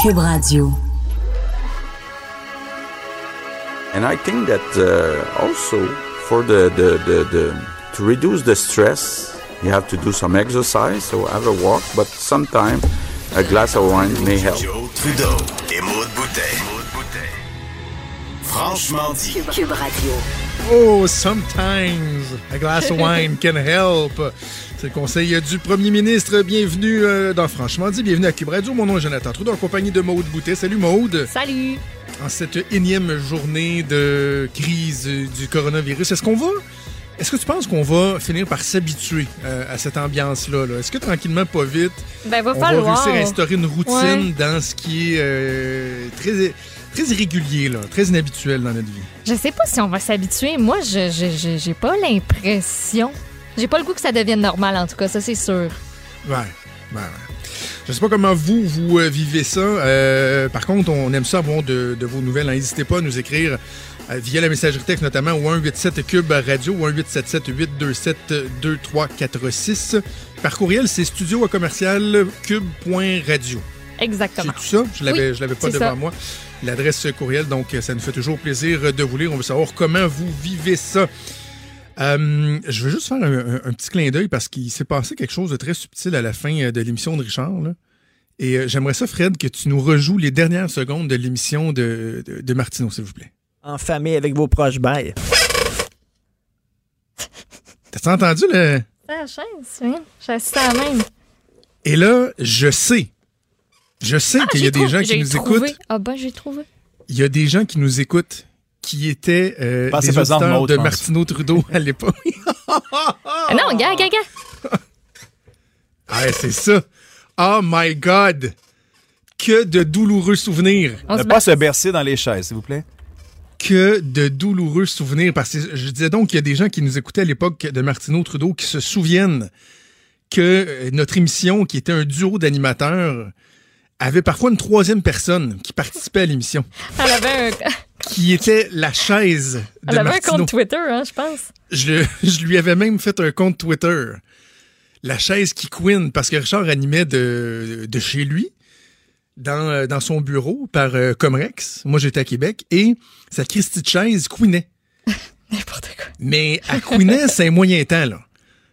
Cube Radio. And I think that uh, also for the, the, the, the to reduce the stress, you have to do some exercise, so have a walk, but sometimes a glass of wine may help. Joe Trudeau et Maude Boutet. Franchement dit. Cube Radio. Oh, sometimes a glass of wine can help. C'est le conseil du premier ministre. Bienvenue euh, dans Franchement dit, bienvenue à Cube Radio. Mon nom est Jonathan Trudeau en compagnie de Maude Boutet. Salut Maude. Salut! En cette énième journée de crise du coronavirus, est-ce qu'on va est-ce que tu penses qu'on va finir par s'habituer euh, à cette ambiance-là? -là? Est-ce que tranquillement, pas vite, Ben, va on va réussir à instaurer une routine Ouais. dans ce qui est euh, très, très irrégulier, là, très inhabituel dans notre vie? Je sais pas si on va s'habituer. Moi, je j'ai pas l'impression. J'ai pas le goût que ça devienne normal, en tout cas, ça, c'est sûr. Ouais, ouais, ouais. Je sais pas comment vous, vous euh, vivez ça. Euh, par contre, on aime ça avoir de, de vos nouvelles. N'hésitez pas à nous écrire euh, via la messagerie texte, notamment au 187 Cube Radio ou 1877 827 2346. Par courriel, c'est studio à commercial cube.radio. C'est Exactement. tout ça? Je l'avais, Oui, je l'avais pas c'est devant ça. moi. L'adresse courriel, donc ça nous fait toujours plaisir de vous lire. On veut savoir comment vous vivez ça. Euh, je veux juste faire un, un- un petit clin d'œil parce qu'il s'est passé quelque chose de très subtil à la fin euh, de l'émission de Richard. là. Et euh, j'aimerais ça, Fred, que tu nous rejoues les dernières secondes de l'émission de, de, de Martineau, s'il vous plaît. en famille avec vos proches bails. T'as entendu le... C'est la chaise? Je suis assise à la même. Et là, je sais, je sais Ah, qu'il y a des gens qui j'ai nous trouvé. écoutent. Ah ben, j'ai trouvé. Il y a des gens qui nous écoutent qui étaient euh, de. Martineau Trudeau à l'époque. Ah non, gars, gars, gars. Ah, c'est ça. Oh my God! Que de douloureux souvenirs. On Ne se pas se bercer dans les chaises, s'il vous plaît. Que de douloureux souvenirs. Parce que je disais donc qu'il y a des gens qui nous écoutaient à l'époque de Martineau Trudeau qui se souviennent que euh, notre émission, qui était un duo d'animateurs, avait parfois une troisième personne qui participait à l'émission, Elle avait un, qui était la chaise de elle avait un compte Twitter, hein, je pense. Je, je lui avais même fait un compte Twitter. La chaise qui queen, parce que Richard animait de, de chez lui, dans, euh, dans son bureau, par euh, Comrex. Moi, j'étais à Québec, et sa Christie de chaise queenait. N'importe quoi. Mais elle queenait, c'est un moyen temps, là.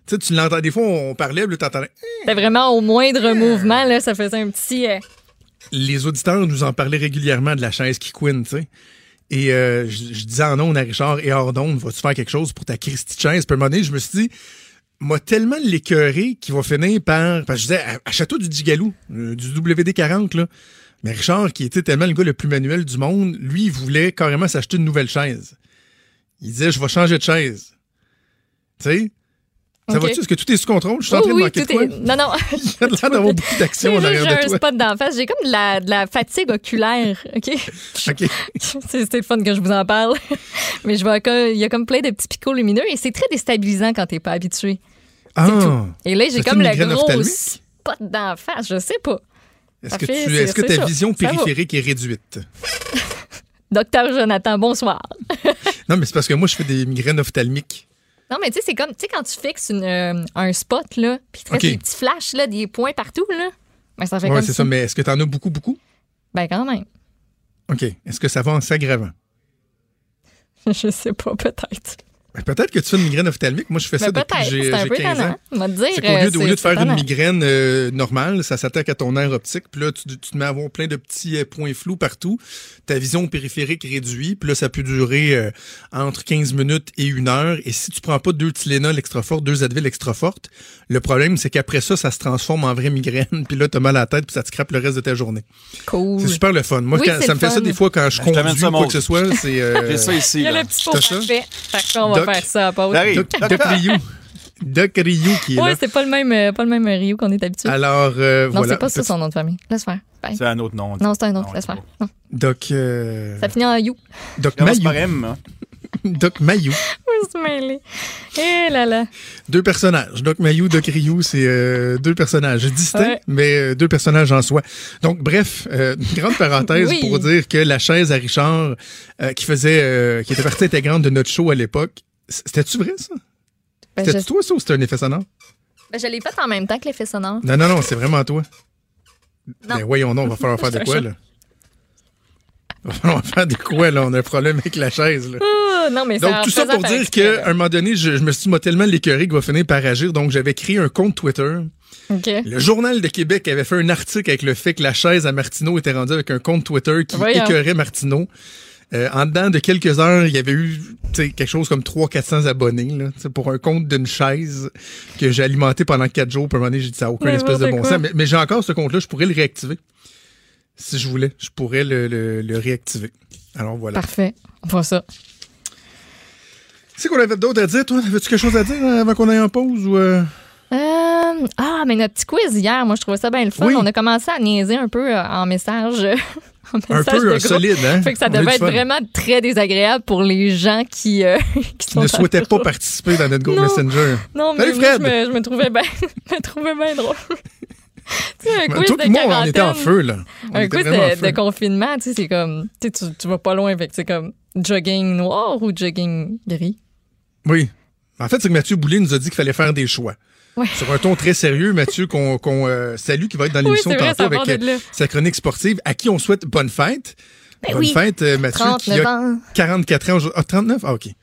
Tu sais, tu l'entends, des fois, on parlait, puis là, t'entendais. C'était vraiment au moindre mouvement, là, ça faisait un petit. euh, Les auditeurs nous en parlaient régulièrement de la chaise qui queen, tu sais. Et euh, je, je disais en ondes à Richard, et hors vas-tu faire quelque chose pour ta Christie de chaise? Puis à un je me suis dit, m'a tellement l'écœuré qu'il va finir par. Parce que je disais, à- achète-toi du Digalou, euh, du WD-40, là. Mais Richard, qui était tellement le gars le plus manuel du monde, lui, il voulait carrément s'acheter une nouvelle chaise. Il disait, je vais changer de chaise. Tu sais? Ça va-tu? Est-ce que tout est sous contrôle? Je suis en train oui, de manquer tout de quoi? est- Non, non. Il y a l'air d'avoir beaucoup d'action en J'ai un spot d'en face. J'ai comme de la, de la fatigue oculaire, OK? OK. c'est le fun que je vous en parle. Mais je vois que il y a comme plein de petits picots lumineux et c'est très déstabilisant quand t'es pas habitué. Ah! Et là, j'ai comme le gros spot d'en face. Je sais pas. Est-ce que, fait- tu, est-ce que ta ça. vision périphérique est réduite? Docteur Jonathan, bonsoir. Non, mais c'est parce que moi, je fais des migraines ophtalmiques. Non, mais tu sais, c'est comme, tu sais, quand tu fixes une, euh, un spot, là, puis tu fais OK. des petits flashs, là, des points partout, là. Ben, ça fait Oui, comme c'est ça. Mais est-ce que tu en as beaucoup, beaucoup? Ben, quand même. OK. Est-ce que ça va en s'aggravant? Je sais pas, peut-être. Ben, peut-être que tu fais une migraine ophtalmique. Moi, je fais ça Ben, depuis que peut-être. j'ai C'est un j'ai peu 15 ans. tannant. On va te dire. C'est qu'au lieu, de- au lieu de euh, faire une migraine euh, normale, ça s'attaque à ton nerf optique, puis là, tu, tu te mets à avoir plein de petits euh, points flous partout. Ta vision périphérique réduit, puis là, ça peut durer euh, entre 15 minutes et une heure. Et si tu prends pas deux Tylenol extra fortes, deux Advil extra fortes, le problème, c'est qu'après ça, ça se transforme en vraie migraine, puis là, t'as mal à la tête, puis ça te scrape le reste de ta journée. Cool. C'est super le fun. Moi, Oui, quand- c'est ça me fait ça des fois quand je Ben, conduis ça, ou quoi que ce soit. C'est euh, J'ai ça ici. Il y a le petit faire ça à Doc, Doc Ryu. Doc Ryu qui est Ouais, là. c'est pas le même, euh, pas le même Rio qu'on est habitué. Alors, euh, non, voilà. c'est pas ça son nom de famille. Laisse faire. Bye. C'est un autre nom. Non, c'est un autre. Non, Laisse faire. Non. Doc, euh, Ça finit en You. Doc Commence par Mayou. M. hein. Doc Mayou. Eh là là. Deux personnages. Doc Mayou, Doc Ryu, c'est euh, deux personnages distincts, Ouais. mais euh, deux personnages en soi. Donc, bref, euh, une grande parenthèse Oui. pour dire que la chaise à Richard, euh, qui faisait, euh, qui était partie intégrante de notre show à l'époque, c'était-tu vrai, ça? Ben, C'était-tu je, toi, ça, ou c'était un effet sonore? ben, je l'ai fait en même temps que l'effet sonore. Non, non, non, c'est vraiment toi. Ben voyons non, on va falloir faire de quoi, là? On va falloir faire de quoi, là? On a un problème avec la chaise, là. Non, mais Donc, tout ça pour dire qu'à un moment donné, je, je me suis dit, moi, tellement l'écœuré qu'il va finir par agir. Donc, j'avais créé un compte Twitter. Le Journal de Québec avait fait un article avec le fait que la chaise à Martineau était rendue avec un compte Twitter qui Voyons. écœurait Martineau. Euh, en dedans de quelques heures, il y avait eu quelque chose comme 300-400 abonnés là, pour un compte d'une chaise que j'ai alimenté pendant quatre jours. Puis à un moment donné, j'ai dit ça n'a aucun espèce de bon quoi. sens. Mais, mais j'ai encore ce compte-là, je pourrais le réactiver. Si je voulais, je pourrais le, le- le réactiver. Alors voilà. Parfait. On voit ça. C'est qu'on avait d'autre à dire, toi? Avais-tu quelque chose à dire hein, avant qu'on aille en pause ou euh? Euh, ah, mais notre petit quiz hier, moi, je trouvais ça bien le fun. Oui. On a commencé à niaiser un peu euh, en message. un peu de solide, hein? Fait que ça devait être fun. vraiment très désagréable pour les gens qui, euh, qui ne en souhaitait pas participer dans notre groupe. Messenger. Non, mais moi, je me, je me trouvais bien je me trouvais bien drôle. tu sais, un quiz de moi, on était en feu, là. On Un quiz de, confinement, tu sais, c'est comme, tu, sais, tu tu vas pas loin, que c'est comme jogging noir ou jogging gris? Oui. En fait, c'est que Mathieu Boulay nous a dit qu'il fallait faire des choix. Ouais. Sur un ton très sérieux, Mathieu, qu'on euh, salue, qui va être dans Oui, l'émission vrai, tantôt avec euh, sa chronique sportive, à qui on souhaite bonne fête. Ben bonne oui. fête, euh, Mathieu, qui 39 a ans. 44 ans aujourd'hui. Ah, 39? Ah, OK. C'est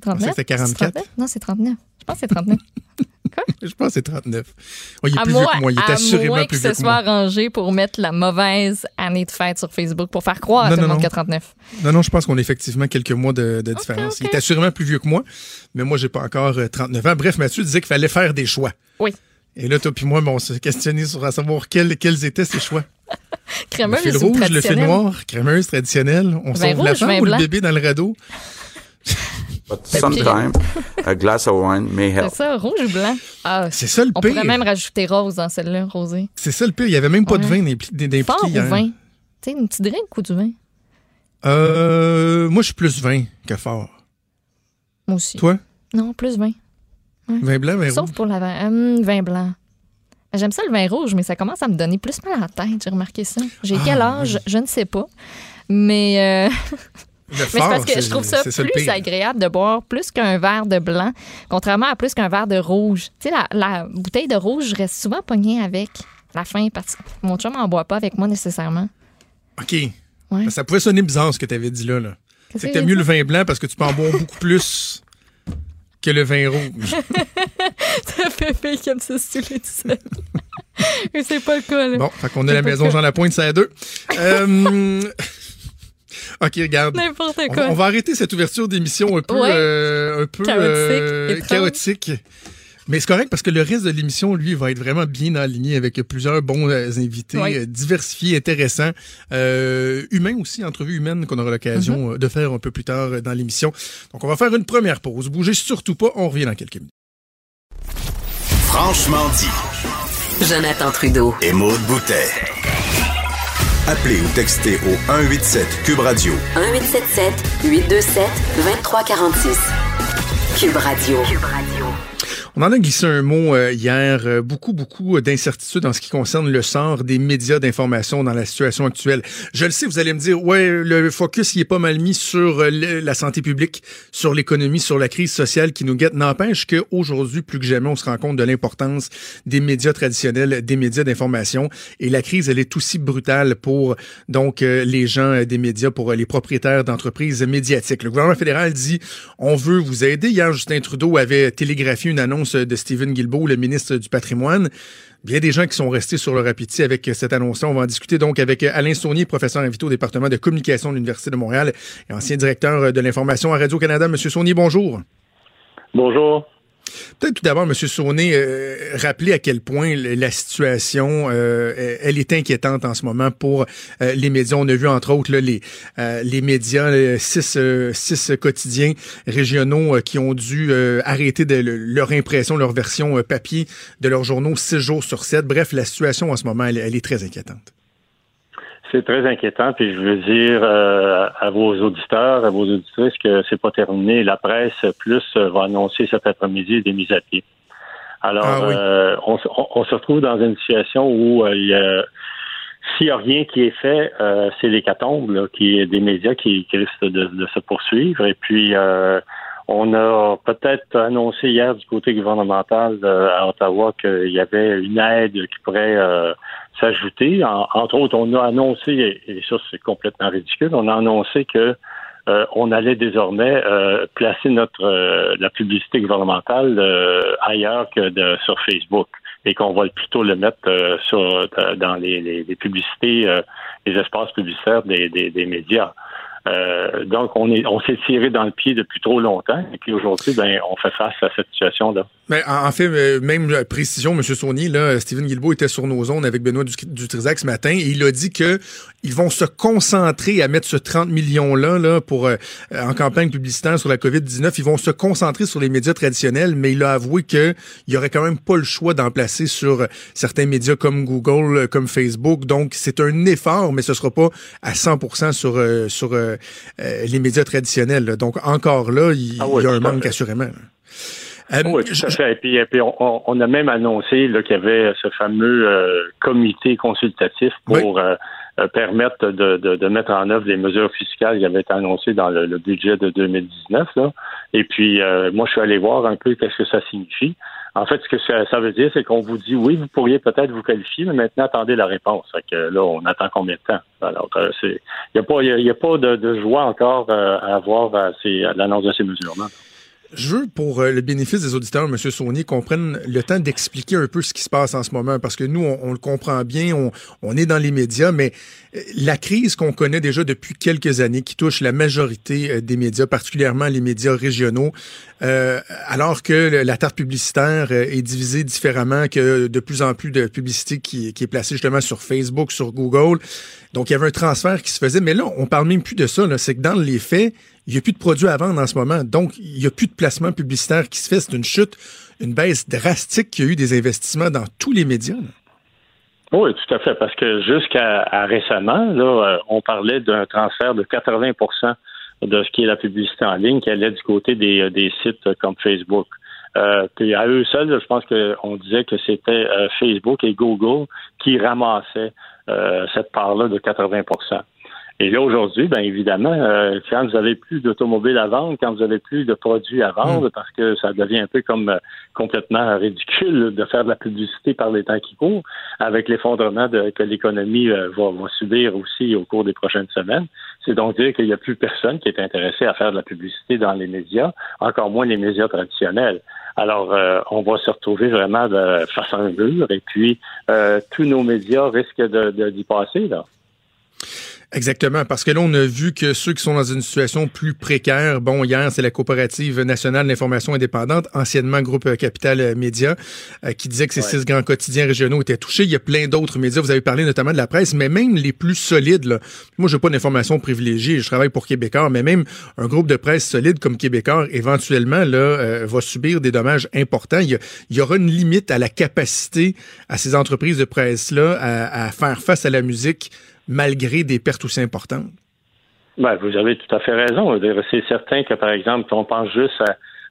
pensais 39? que c'était 44. C'est 39? Non, c'est 39. Je pense que c'est 39. Je pense que c'est 39. Oh, il est à plus moins, vieux que moi. Il est à assurément moins plus qu'il vieux se que soit moi. arrangé pour mettre la mauvaise année de fête sur Facebook pour faire croire à Non, tout le monde qu'il y a 39. Non, non, je pense qu'on a effectivement quelques mois de, de différence. Il est assurément plus vieux que moi, mais moi, j'ai pas encore euh, 39 ans. Bref, Mathieu disait qu'il fallait faire des choix. Oui. Et là, toi puis moi, on s'est questionné sur à savoir quels, quels étaient ces choix. Le Crémeuse fil ou rouge, le fil noir, crémeuse, traditionnelle? On Vin sauve la rouge, femme vin ou le bébé dans le radeau? But sometimes a glass of wine may help. C'est ça, rouge ou blanc? Ah, C'est ça le on pire. pourrait même rajouter rose dans celle-là, rosée. C'est ça le pire. Il y avait même pas de vin d'impli- d'impliqué Fort ou vin? Tu sais, une petite drink ou du vin? Euh, moi, je suis plus vin que fort. Moi aussi. Toi? Non, plus vin. Vin blanc, vin Sauf rouge? pour la vin, hum, vin blanc. J'aime ça le vin rouge, mais ça commence à me donner plus mal à la tête. J'ai remarqué ça. J'ai Ah, quel âge? Je ne sais pas. Mais, euh, mais c'est parce que c'est- je trouve ça c'est plus agréable de boire plus qu'un verre de blanc, contrairement à plus qu'un verre de rouge. Tu sais, la, la bouteille de rouge, je reste souvent pognée avec la fin parce que mon chum n'en boit pas avec moi nécessairement. OK. Ouais. Ça pouvait sonner bizarre ce que tu avais dit là. là. C'est que t'aimes mieux le vin blanc parce que tu peux en boire beaucoup plus que le vin rouge. Ça fait qui aime se saouler tout seul. Mais c'est pas le cas, là. Bon, fait qu'on a C'est la maison ça. Jean Lapointe, ça à deux. Euh, OK, regarde. N'importe On, quoi. on va arrêter cette ouverture d'émission un peu, Ouais. euh, un peu Chaotique, euh, chaotique. Mais c'est correct parce que le reste de l'émission, lui, va être vraiment bien aligné avec plusieurs bons euh, invités, Ouais. diversifiés, intéressants, euh, humains aussi, entrevues humaines qu'on aura l'occasion Mm-hmm. de faire un peu plus tard dans l'émission. Donc, on va faire une première pause. Bougez surtout pas, on revient dans quelques minutes. Franchement dit. Jonathan Trudeau. Et Maude Boutet. Appelez ou textez au 187 Cube Radio 1877 827 2346. Cube Radio. Cube Radio. On en a glissé un mot euh, hier. euh, beaucoup, beaucoup d'incertitudes en ce qui concerne le sort des médias d'information dans la situation actuelle. Je le sais, vous allez me dire, ouais, le focus il est pas mal mis sur euh, la santé publique, sur l'économie, sur la crise sociale qui nous guette. N'empêche qu'aujourd'hui, plus que jamais, on se rend compte de l'importance des médias traditionnels, des médias d'information. Et la crise, elle est aussi brutale pour donc euh, les gens euh, des médias, pour euh, les propriétaires d'entreprises médiatiques. Le gouvernement fédéral dit, on veut vous aider. Hier, Justin Trudeau avait télégraphié une annonce de Stephen Guilbeault, le ministre du patrimoine. Bien des gens qui sont restés sur leur appétit avec cette annonce-là. On va en discuter donc avec Alain Saunier, professeur invité au département de communication de l'Université de Montréal et ancien directeur de l'information à Radio-Canada. Monsieur Saunier, bonjour. Bonjour. Peut-être tout d'abord, Monsieur Saunier, euh, rappeler à quel point la situation, euh, elle est inquiétante en ce moment pour euh, les médias. On a vu entre autres là, les euh, les médias, euh, six six quotidiens régionaux qui ont dû arrêter de, le- leur impression, leur version papier de leurs journaux six jours sur sept. Bref, la situation en ce moment, elle est très inquiétante. C'est très inquiétant, puis je veux dire euh, à vos auditeurs, à vos auditrices que c'est pas terminé. La presse plus euh, va annoncer cet après-midi des mises à pied. Alors, Ah oui. euh, on, se- on- on se retrouve dans une situation où euh, il y a s'il n'y a rien qui est fait, euh, c'est l'hécatombe, là, qui est des médias qui, qui risquent de, de se poursuivre. Et puis, euh, On a peut-être annoncé hier du côté gouvernemental euh, à Ottawa qu'il y avait une aide qui pourrait euh, s'ajouter. entre autres, on a annoncé, et ça c'est complètement ridicule, on a annoncé que euh, on allait désormais placer notre la publicité gouvernementale ailleurs que de, sur Facebook et qu'on va plutôt le mettre sur dans les, les, publicités, les espaces publicitaires des, des, des médias. Euh, donc, on est, on s'est tiré dans le pied depuis trop longtemps. Et puis aujourd'hui, ben, on fait face à cette situation-là. Mais en fait, euh, même précision, M. Sony, là, Stephen Guilbeault était sur nos zones avec Benoît Dutrisac ce matin et il a dit que ils vont se concentrer à mettre ce 30 millions-là là, pour euh, en campagne publicitaire sur la COVID-19. Ils vont se concentrer sur les médias traditionnels, mais il a avoué qu'il y aurait quand même pas le choix d'en placer sur certains médias comme Google, comme Facebook. Donc, c'est un effort, mais ce sera pas à 100% sur, sur euh, les médias traditionnels. Donc, encore là, il, ah y a un manque, assurément. Euh, oui, tout à fait. Et puis, on, a même annoncé qu'il y avait ce fameux euh, comité consultatif pour permettre de, mettre en œuvre des mesures fiscales qui avaient été annoncées dans le, budget de 2019. Et puis, moi, je suis allé voir un peu qu'est-ce que ça signifie. En fait, ce que ça, veut dire, c'est qu'on vous dit oui, vous pourriez peut-être vous qualifier, mais maintenant attendez la réponse. Fait que là, on attend combien de temps? Alors, euh, il n'y a pas, y pas de, joie encore euh, à avoir à, l'annonce de ces mesures-là. Je veux, pour euh, le bénéfice des auditeurs, M. Saunier, qu'on prenne le temps d'expliquer un peu ce qui se passe en ce moment, parce que nous, on, le comprend bien, on, est dans les médias, mais euh, la crise qu'on connaît déjà depuis quelques années, qui touche la majorité euh, des médias, particulièrement les médias régionaux, alors que la tarte publicitaire est divisée différemment, que de plus en plus de publicité qui, qui est placée justement sur Facebook, sur Google, donc il y avait un transfert qui se faisait, mais là, on parle même plus de ça, c'est que dans les faits, il n'y a plus de produits à vendre en ce moment. Donc, il n'y a plus de placement publicitaire qui se fait. C'est une chute, une baisse drastique qu'il y a eu des investissements dans tous les médias. Oui, tout à fait, parce que jusqu'à récemment, là, euh, on parlait d'un transfert de 80% de ce qui est la publicité en ligne qui allait du côté des, euh, sites comme Facebook. Euh, puis à eux seuls, je pense qu'on disait que c'était Facebook et Google qui ramassaient cette part-là de 80 et là, aujourd'hui, bien évidemment, euh, quand vous avez plus d'automobiles à vendre, quand vous avez plus de produits à vendre, mm. parce que ça devient un peu comme euh, complètement ridicule de faire de la publicité par les temps qui courent, avec l'effondrement que l'économie euh, va, subir aussi au cours des prochaines semaines, c'est donc dire qu'il n'y a plus personne qui est intéressé à faire de la publicité dans les médias, encore moins les médias traditionnels. Alors, on va se retrouver vraiment de, face à un mur, et puis tous nos médias risquent d'y de, d'y passer, là. Exactement, parce que là, on a vu que ceux qui sont dans une situation plus précaire, bon, hier, c'est la coopérative nationale d'information indépendante, anciennement groupe euh, Capital euh, Média, euh, qui disait que ces six grands quotidiens régionaux étaient touchés. Il y a plein d'autres médias, vous avez parlé notamment de la presse, mais même les plus solides, là, moi, je n'ai pas d'informations privilégiée, je travaille pour Québécois, mais même un groupe de presse solide comme Québécois, éventuellement, là, va subir des dommages importants. Il y, aura une limite à la capacité à ces entreprises de presse-là à faire face à la musique malgré des pertes aussi importantes? Ben, vous avez tout à fait raison. C'est certain que, par exemple, on pense juste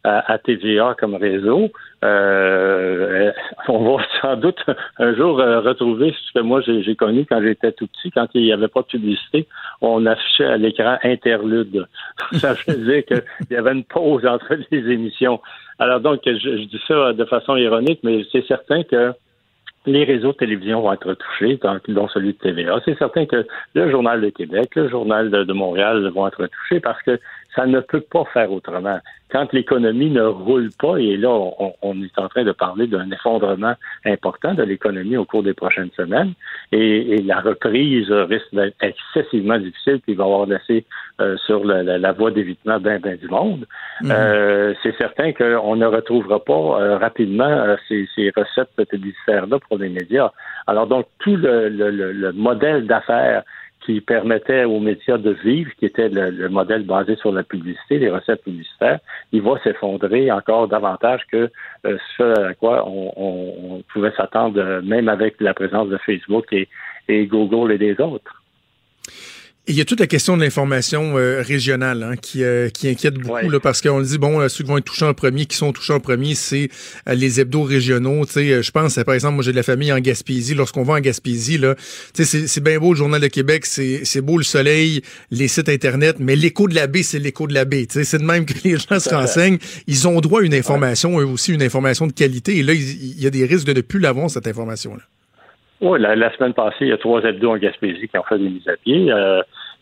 à, TVA comme réseau, euh, on va sans doute un jour euh, retrouver ce que moi j'ai connu quand j'étais tout petit, quand il n'y avait pas de publicité, on affichait à l'écran interlude. Ça veut dire qu'il y avait une pause entre les émissions. Alors donc, je, je dis ça de façon ironique, mais c'est certain que les réseaux de télévision vont être touchés, dont celui de TVA. C'est certain que le Journal de Québec, le Journal de, Montréal vont être touchés parce que ça ne peut pas faire autrement. Quand l'économie ne roule pas, et là, on, est en train de parler d'un effondrement important de l'économie au cours des prochaines semaines, et, la reprise risque d'être excessivement difficile, puis il va y avoir laissé euh, sur la, voie d'évitement bien ben du monde. Mhm. Euh, c'est certain qu'on ne retrouvera pas euh, rapidement ces, recettes publicitaires-là pour les médias. Alors donc, tout le modèle d'affaires qui permettait aux médias de vivre, qui était le, modèle basé sur la publicité, les recettes publicitaires, il va s'effondrer encore davantage que euh, ce à quoi on, pouvait s'attendre, même avec la présence de Facebook et, et Google et des autres. Il y a toute la question de l'information euh, régionale hein, qui, euh, qui inquiète beaucoup là, parce qu'on dit bon ceux qui vont être touchés en premier, qui sont touchés en premier, c'est euh, les hebdos régionaux. Tu sais, je pense par exemple, moi j'ai de la famille en Gaspésie. Lorsqu'on va en Gaspésie, là, tu sais, c'est bien beau le journal de Québec, c'est beau le soleil, les sites internet, mais l'écho de la baie, c'est l'écho de la baie. Tu sais, c'est de même que les gens se renseignent. Ils ont droit à une information, eux aussi une information de qualité. Et là, il, y a des risques de ne plus l'avoir cette information là. Oui, la, semaine passée, il y a trois hebdos en Gaspésie qui ont fait des mises à pied.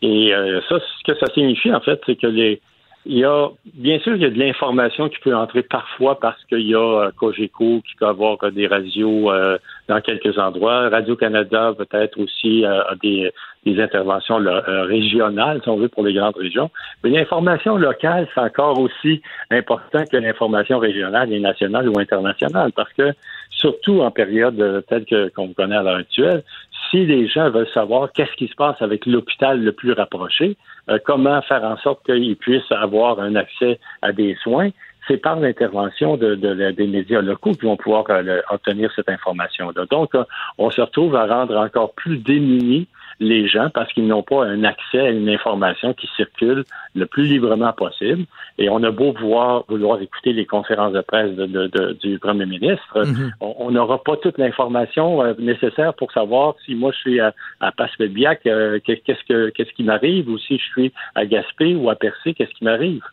Et euh, ça, ce que ça signifie, en fait, c'est que les, il y a, bien sûr, il y a de l'information qui peut entrer parfois parce qu'il y a euh, Cogeco qui peut avoir euh, des radios euh, dans quelques endroits. Radio-Canada peut-être aussi a des, des interventions régionales, si on veut, pour les grandes régions. Mais l'information locale, c'est encore aussi important que l'information régionale et nationale ou internationale parce que, surtout en période telle que, qu'on connaît à l'heure actuelle, si les gens veulent savoir qu'est-ce qui se passe avec l'hôpital le plus rapproché, euh, comment faire en sorte qu'ils puissent avoir un accès à des soins, c'est par l'intervention de, des médias locaux qu'ils vont pouvoir euh, obtenir cette information-là. Donc, euh, on se retrouve à rendre encore plus démunis les gens parce qu'ils n'ont pas un accès à une information qui circule le plus librement possible. Et on a beau vouloir, vouloir écouter les conférences de presse de, du premier ministre, mm-hmm. on n'aura pas toute l'information euh, nécessaire pour savoir si moi je suis à, à Passepébiac, euh, qu'est-ce que qu'est-ce qui m'arrive, ou si je suis à Gaspé ou à Percé, qu'est-ce qui m'arrive.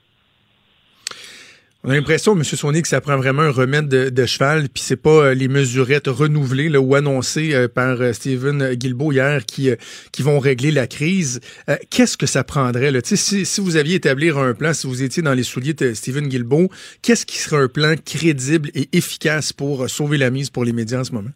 On a l'impression, M. Saunier, que ça prend vraiment un remède de, cheval, puis c'est pas euh, les mesurettes renouvelées ou annoncées euh, par euh, Stephen Guilbeault hier qui, qui vont régler la crise. qu'est-ce que ça prendrait? Si, vous aviez établir un plan, si vous étiez dans les souliers de Stephen Guilbeault, qu'est-ce qui serait un plan crédible et efficace pour sauver la mise pour les médias en ce moment?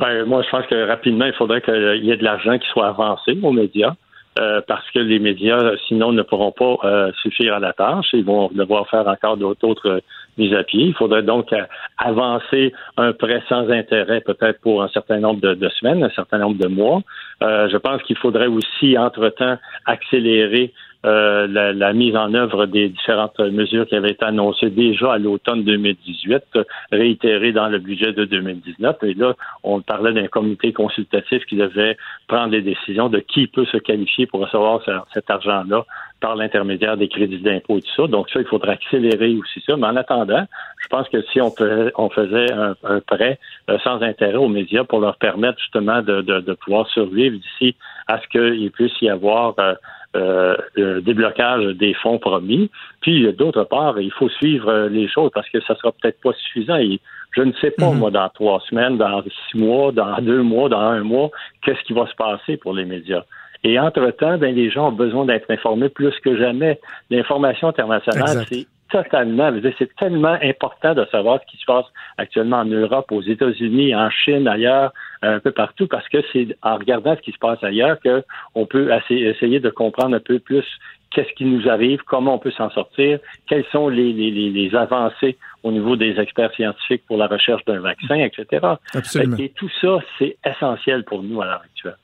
Ben, moi, je pense que rapidement, il faudrait qu'il y ait de l'argent qui soit avancé aux médias. Euh, parce que les médias, sinon, ne pourront pas euh, suffire à la tâche. Ils vont devoir faire encore d'autres mises à pied. Il faudrait donc euh, avancer un prêt sans intérêt, peut-être pour un certain nombre de, semaines, un certain nombre de mois. je pense qu'il faudrait aussi, entre-temps, accélérer euh, la, mise en œuvre des différentes mesures qui avaient été annoncées déjà à l'automne 2018, réitérées dans le budget de 2019. Et là, on parlait d'un comité consultatif qui devait prendre les décisions de qui peut se qualifier pour recevoir cet argent-là par l'intermédiaire des crédits d'impôt et tout ça. Donc ça, il faudrait accélérer aussi ça. Mais en attendant, je pense que si on, faisait un, prêt euh, sans intérêt aux médias pour leur permettre justement de, pouvoir survivre d'ici à ce qu'il puisse y avoir euh, euh, euh, déblocage des fonds promis. Puis d'autre part, il faut suivre euh, les choses parce que ça sera peut-être pas suffisant. Et je ne sais pas, mhm. moi, dans trois semaines, dans six mois, dans deux mois, dans un mois, qu'est-ce qui va se passer pour les médias. Et entre-temps, ben, les gens ont besoin d'être informés plus que jamais. L'information internationale, c'est totalement, c'est tellement important de savoir ce qui se passe actuellement en Europe, aux États-Unis, en Chine, ailleurs, un peu partout, parce que c'est en regardant ce qui se passe ailleurs qu'on peut essayer de comprendre un peu plus qu'est-ce qui nous arrive, comment on peut s'en sortir, quelles sont les, les, les, avancées au niveau des experts scientifiques pour la recherche d'un vaccin, etc. Absolument. Et tout ça, c'est essentiel pour nous à l'heure actuelle.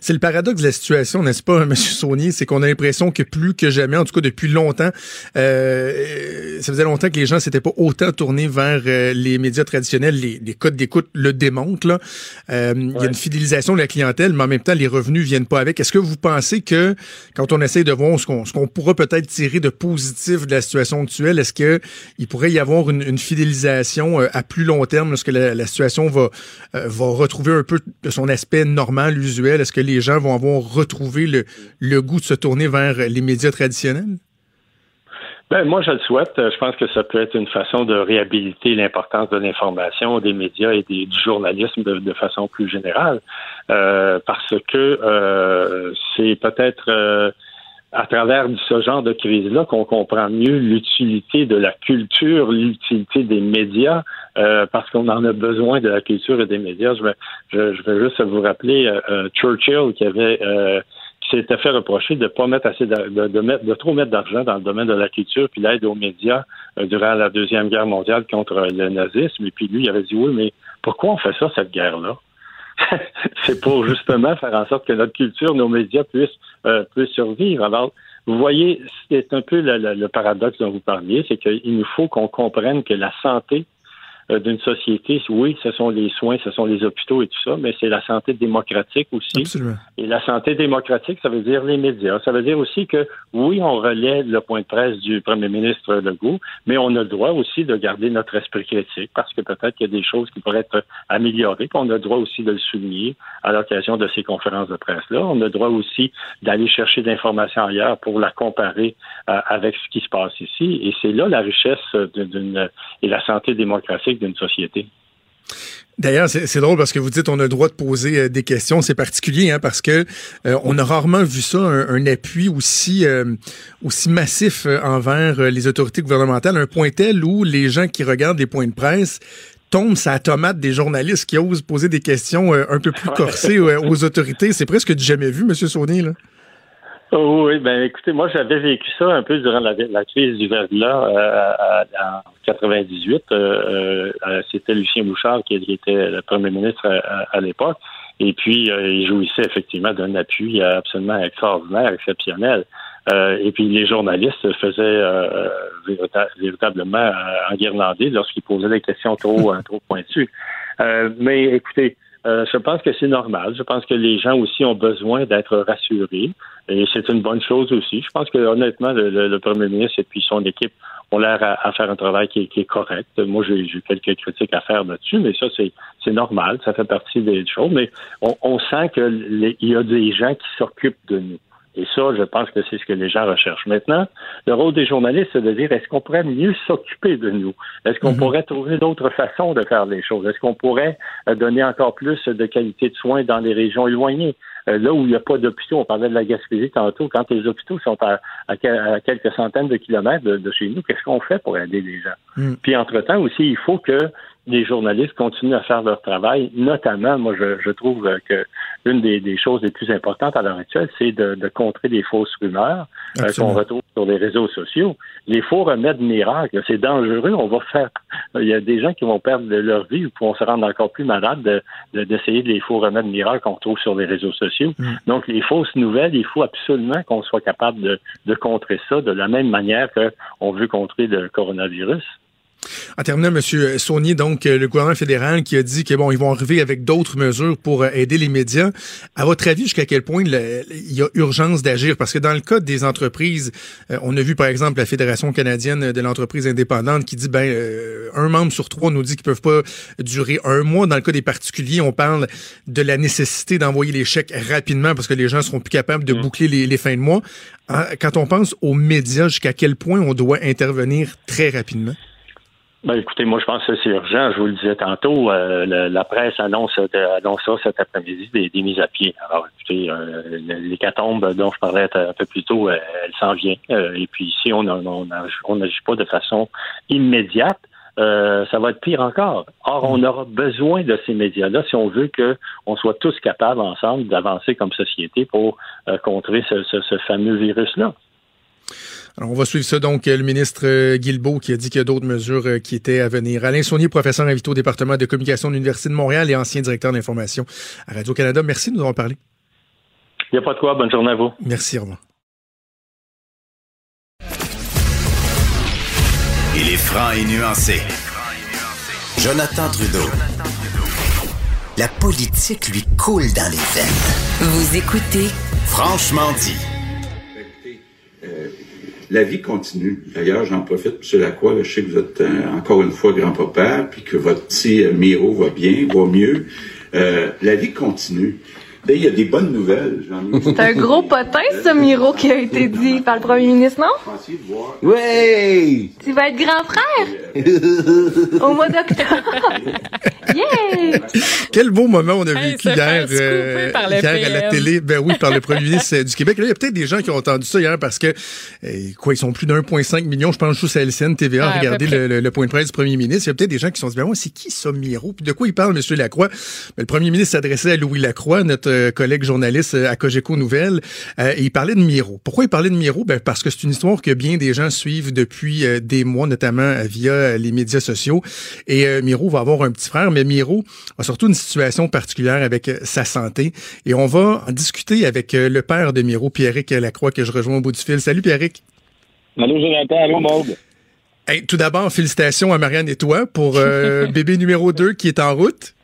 C'est le paradoxe de la situation, n'est-ce pas, M. Saunier? C'est qu'on a l'impression que plus que jamais, en tout cas depuis longtemps, euh, ça faisait longtemps que les gens s'étaient pas autant tournés vers euh, les médias traditionnels. Les, les codes d'écoute le démontrent. Là. Euh, il y a une fidélisation de la clientèle, mais en même temps, les revenus viennent pas avec. Est-ce que vous pensez que quand on essaie de voir ce qu'on, qu'on pourra peut-être tirer de positif de la situation actuelle, est-ce que il pourrait y avoir une, une fidélisation à plus long terme lorsque la, la situation va, va retrouver un peu de son aspect normal, usuel? Est-ce que les gens vont avoir retrouvé le, goût de se tourner vers les médias traditionnels? Ben, moi, je le souhaite. Je pense que ça peut être une façon de réhabiliter l'importance de l'information, des médias et du journalisme de, façon plus générale, euh, parce que euh, c'est peut-être euh, à travers ce genre de crise-là qu'on comprend mieux l'utilité de la culture, l'utilité des médias, euh, parce qu'on en a besoin de la culture et des médias. Je vais, je, vais juste vous rappeler euh, euh, Churchill qui avait qui s'était fait reprocher de pas mettre assez de, de, mettre, de trop mettre d'argent dans le domaine de la culture puis l'aide aux médias durant la deuxième guerre mondiale contre le nazisme. Et puis lui, il avait dit oui, mais pourquoi on fait ça cette guerre-là? C'est pour justement faire en sorte que notre culture, nos médias puissent puissent survivre. Alors vous voyez, c'est un peu le, le paradoxe dont vous parliez, c'est qu'il nous faut qu'on comprenne que la santé euh, d'une société, oui, ce sont les soins, ce sont les hôpitaux et tout ça, mais c'est la santé démocratique aussi. Absolument. Et la santé démocratique, ça veut dire les médias. Ça veut dire aussi que, oui, on relaie le point de presse du premier ministre Legault, mais on a le droit aussi de garder notre esprit critique parce que peut-être qu'il y a des choses qui pourraient être améliorées, puis on a le droit aussi de le souligner à l'occasion de ces conférences de presse-là. On a le droit aussi d'aller chercher d'informations ailleurs pour la comparer euh, avec ce qui se passe ici. Et c'est là la richesse d'une et la santé démocratique d'une société. D'ailleurs, c'est drôle parce que vous dites on a le droit de poser euh, des questions. C'est particulier hein, parce que euh, on a rarement vu ça, un, appui aussi euh, aussi massif envers les autorités gouvernementales, un point tel où les gens qui regardent les points de presse tombent sa tomate des journalistes qui osent poser des questions un peu plus corsées aux autorités. C'est presque du jamais vu, Monsieur Saunier. Là. Oh oui, ben écoutez, moi j'avais vécu ça un peu durant la, crise du verglas euh, en 98. Euh, euh, c'était Lucien Bouchard qui, était le premier ministre à, l'époque. Et puis, il jouissait effectivement d'un appui absolument extraordinaire, exceptionnel. et puis, les journalistes faisaient véritablement enguirlander lorsqu'ils posaient des questions trop, trop pointues. mais écoutez, euh, je pense que c'est normal. Je pense que les gens aussi ont besoin d'être rassurés. Et c'est une bonne chose aussi. Je pense que honnêtement, le, premier ministre et puis son équipe ont l'air à, faire un travail qui est, correct. Moi, j'ai quelques critiques à faire là-dessus, mais ça, c'est normal. Ça fait partie des choses. Mais on, on sent qu'il y a des gens qui s'occupent de nous. Et ça, je pense que c'est ce que les gens recherchent. Maintenant, le rôle des journalistes, c'est de dire est-ce qu'on pourrait mieux s'occuper de nous? Est-ce qu'on mhm. pourrait trouver d'autres façons de faire les choses? Est-ce qu'on pourrait euh, donner encore plus de qualité de soins dans les régions éloignées? Euh, là où il n'y a pas d'hôpitaux, on parlait de la Gaspésie tantôt, quand les hôpitaux sont à, quelques centaines de kilomètres de, chez nous, qu'est-ce qu'on fait pour aider les gens? Mm. Puis entre-temps aussi, il faut que les journalistes continuent à faire leur travail. Notamment, moi, je, je trouve que une des, des, choses les plus importantes à l'heure actuelle, c'est de, de, contrer des fausses rumeurs euh, qu'on retrouve sur les réseaux sociaux. Les faux remèdes miracles, c'est dangereux. On va faire. Il y a des gens qui vont perdre leur vie ou vont se rendre encore plus malades d'essayer de, les faux remèdes miracles qu'on trouve sur les réseaux sociaux. Mm. Donc, les fausses nouvelles, il faut absolument qu'on soit capable de, de contrer ça de la même manière qu'on veut contrer le coronavirus. En terminant, M. Saunier, donc, euh, le gouvernement fédéral qui a dit que bon, ils vont arriver avec d'autres mesures pour euh, aider les médias. À votre avis, jusqu'à quel point il y a urgence d'agir? Parce que dans le cas des entreprises, euh, on a vu par exemple la Fédération canadienne de l'entreprise indépendante qui dit ben un membre sur trois nous dit qu'ils peuvent pas durer un mois. Dans le cas des particuliers, on parle de la nécessité d'envoyer les chèques rapidement parce que les gens seront plus capables de mm. boucler les, les fins de mois. Quand on pense aux médias, jusqu'à quel point on doit intervenir très rapidement? Ben, écoutez, moi, je pense que c'est urgent. Je vous le disais tantôt, euh, la, presse annonce, euh, annonce ça cet après-midi, des, mises à pied. Alors, écoutez, euh, l'hécatombe dont je parlais un peu plus tôt, euh, elle, s'en vient. et puis ici, on n'agit pas de façon immédiate. ça va être pire encore. Or, on aura besoin de ces médias-là si on veut qu'on soit tous capables ensemble d'avancer comme société pour contrer ce, ce fameux virus-là. Alors, on va suivre ça. Donc, le ministre euh, Guilbeault qui a dit qu'il y a d'autres mesures euh, qui étaient à venir. Alain Saunier, professeur invité au département de communication de l'Université de Montréal et ancien directeur d'information à Radio-Canada. Merci de nous avoir parlé. Il n'y a pas de quoi. Bonne journée à vous. Merci, au revoir. Il est franc et nuancé. Jonathan Trudeau. La politique lui coule dans les veines. Vous écoutez Franchement dit la vie continue. D'ailleurs, j'en profite, M. Lacroix, je sais que vous êtes euh, encore une fois grand-papa, puis que votre petit euh, Miro va bien, va mieux. Euh, la vie continue. Il y a des bonnes nouvelles. C'est un gros potin, ce Miro, qui a été dit par le premier ministre, non? Oui! Tu vas être grand frère? Au mois d'octobre. yeah! Quel beau moment on a vécu hier, euh, hier à la télé. Ben oui, par le premier ministre du Québec. Là, il y a peut-être des gens qui ont entendu ça hier parce que, eh, quoi, ils sont plus d'1,5 million, je pense, juste à LCN, TVA, ouais, regarder le, point de presse du premier ministre. Il y a peut-être des gens qui se sont dit, ben moi, c'est qui ça, Miro? Puis de quoi il parle, M. Lacroix? Ben, le premier ministre s'adressait à Louis Lacroix, notre euh, collègue journaliste euh, à Cogeco Nouvelles, et il parlait de Miro. Pourquoi il parlait de Miro? Ben, parce que c'est une histoire que bien des gens suivent depuis des mois, notamment via les médias sociaux. Et Miro va avoir un petit frère, mais Miro a surtout une situation particulière avec euh, sa santé. Et on va en discuter avec euh, le père de Miro, Pierrick Lacroix, que je rejoins au bout du fil. Salut Pierrick. Allô Jonathan, allô Maud. Hey, tout d'abord, félicitations à Marianne et toi pour euh, bébé numéro 2 qui est en route.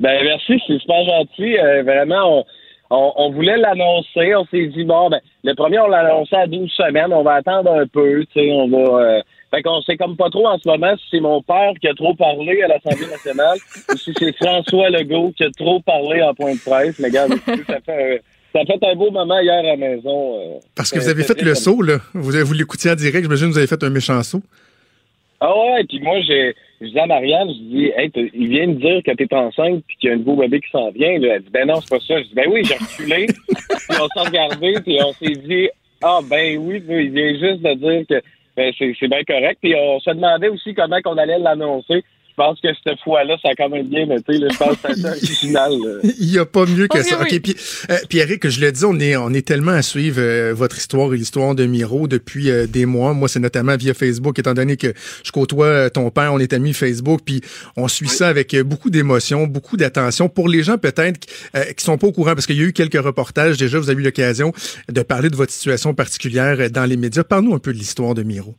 Ben merci, c'est super gentil. Euh, vraiment, on, on, on voulait l'annoncer. On s'est dit, bon, ben, le premier, on l'a annoncé à 12 semaines. On va attendre un peu. Tu sais, on va. Euh, fait qu'on sait comme pas trop en ce moment si c'est mon père qui a trop parlé à l'Assemblée nationale ou si c'est François Legault qui a trop parlé en point de presse. Mais regarde, ça fait un, ça fait un beau moment hier à la maison. euh. Parce que vous avez fait le saut, là. Vous, avez- vous l'écoutiez en direct, j'imagine que vous avez fait un méchant saut. Ah ouais, puis moi, j'ai, je dis à Marianne, je dis, hey, il vient de dire que t'es enceinte puis qu'il y a un nouveau bébé qui s'en vient. Là. Elle dit, ben non, c'est pas ça. Je dis, ben oui, j'ai reculé. puis on s'est regardé, puis on s'est dit, ah ben oui, il vient juste de dire que ben, c'est, c'est bien correct. Puis on se demandait aussi comment qu'on allait l'annoncer. Je pense que cette fois-là, ça a quand même bien été. Là. Je pense que c'est original. Il n'y a pas mieux que Oh, ça. oui, oui. OK, puis, euh, puis Eric, je le dis, on est, on est tellement à suivre euh, votre histoire et l'histoire de Miro depuis euh, des mois. Moi, c'est notamment via Facebook, étant donné que je côtoie euh, ton père, on est amis Facebook, puis on suit ça avec beaucoup d'émotion, beaucoup d'attention. Pour les gens peut-être euh, qui sont pas au courant, parce qu'il y a eu quelques reportages déjà, vous avez eu l'occasion de parler de votre situation particulière dans les médias. Parle-nous un peu de l'histoire de Miro.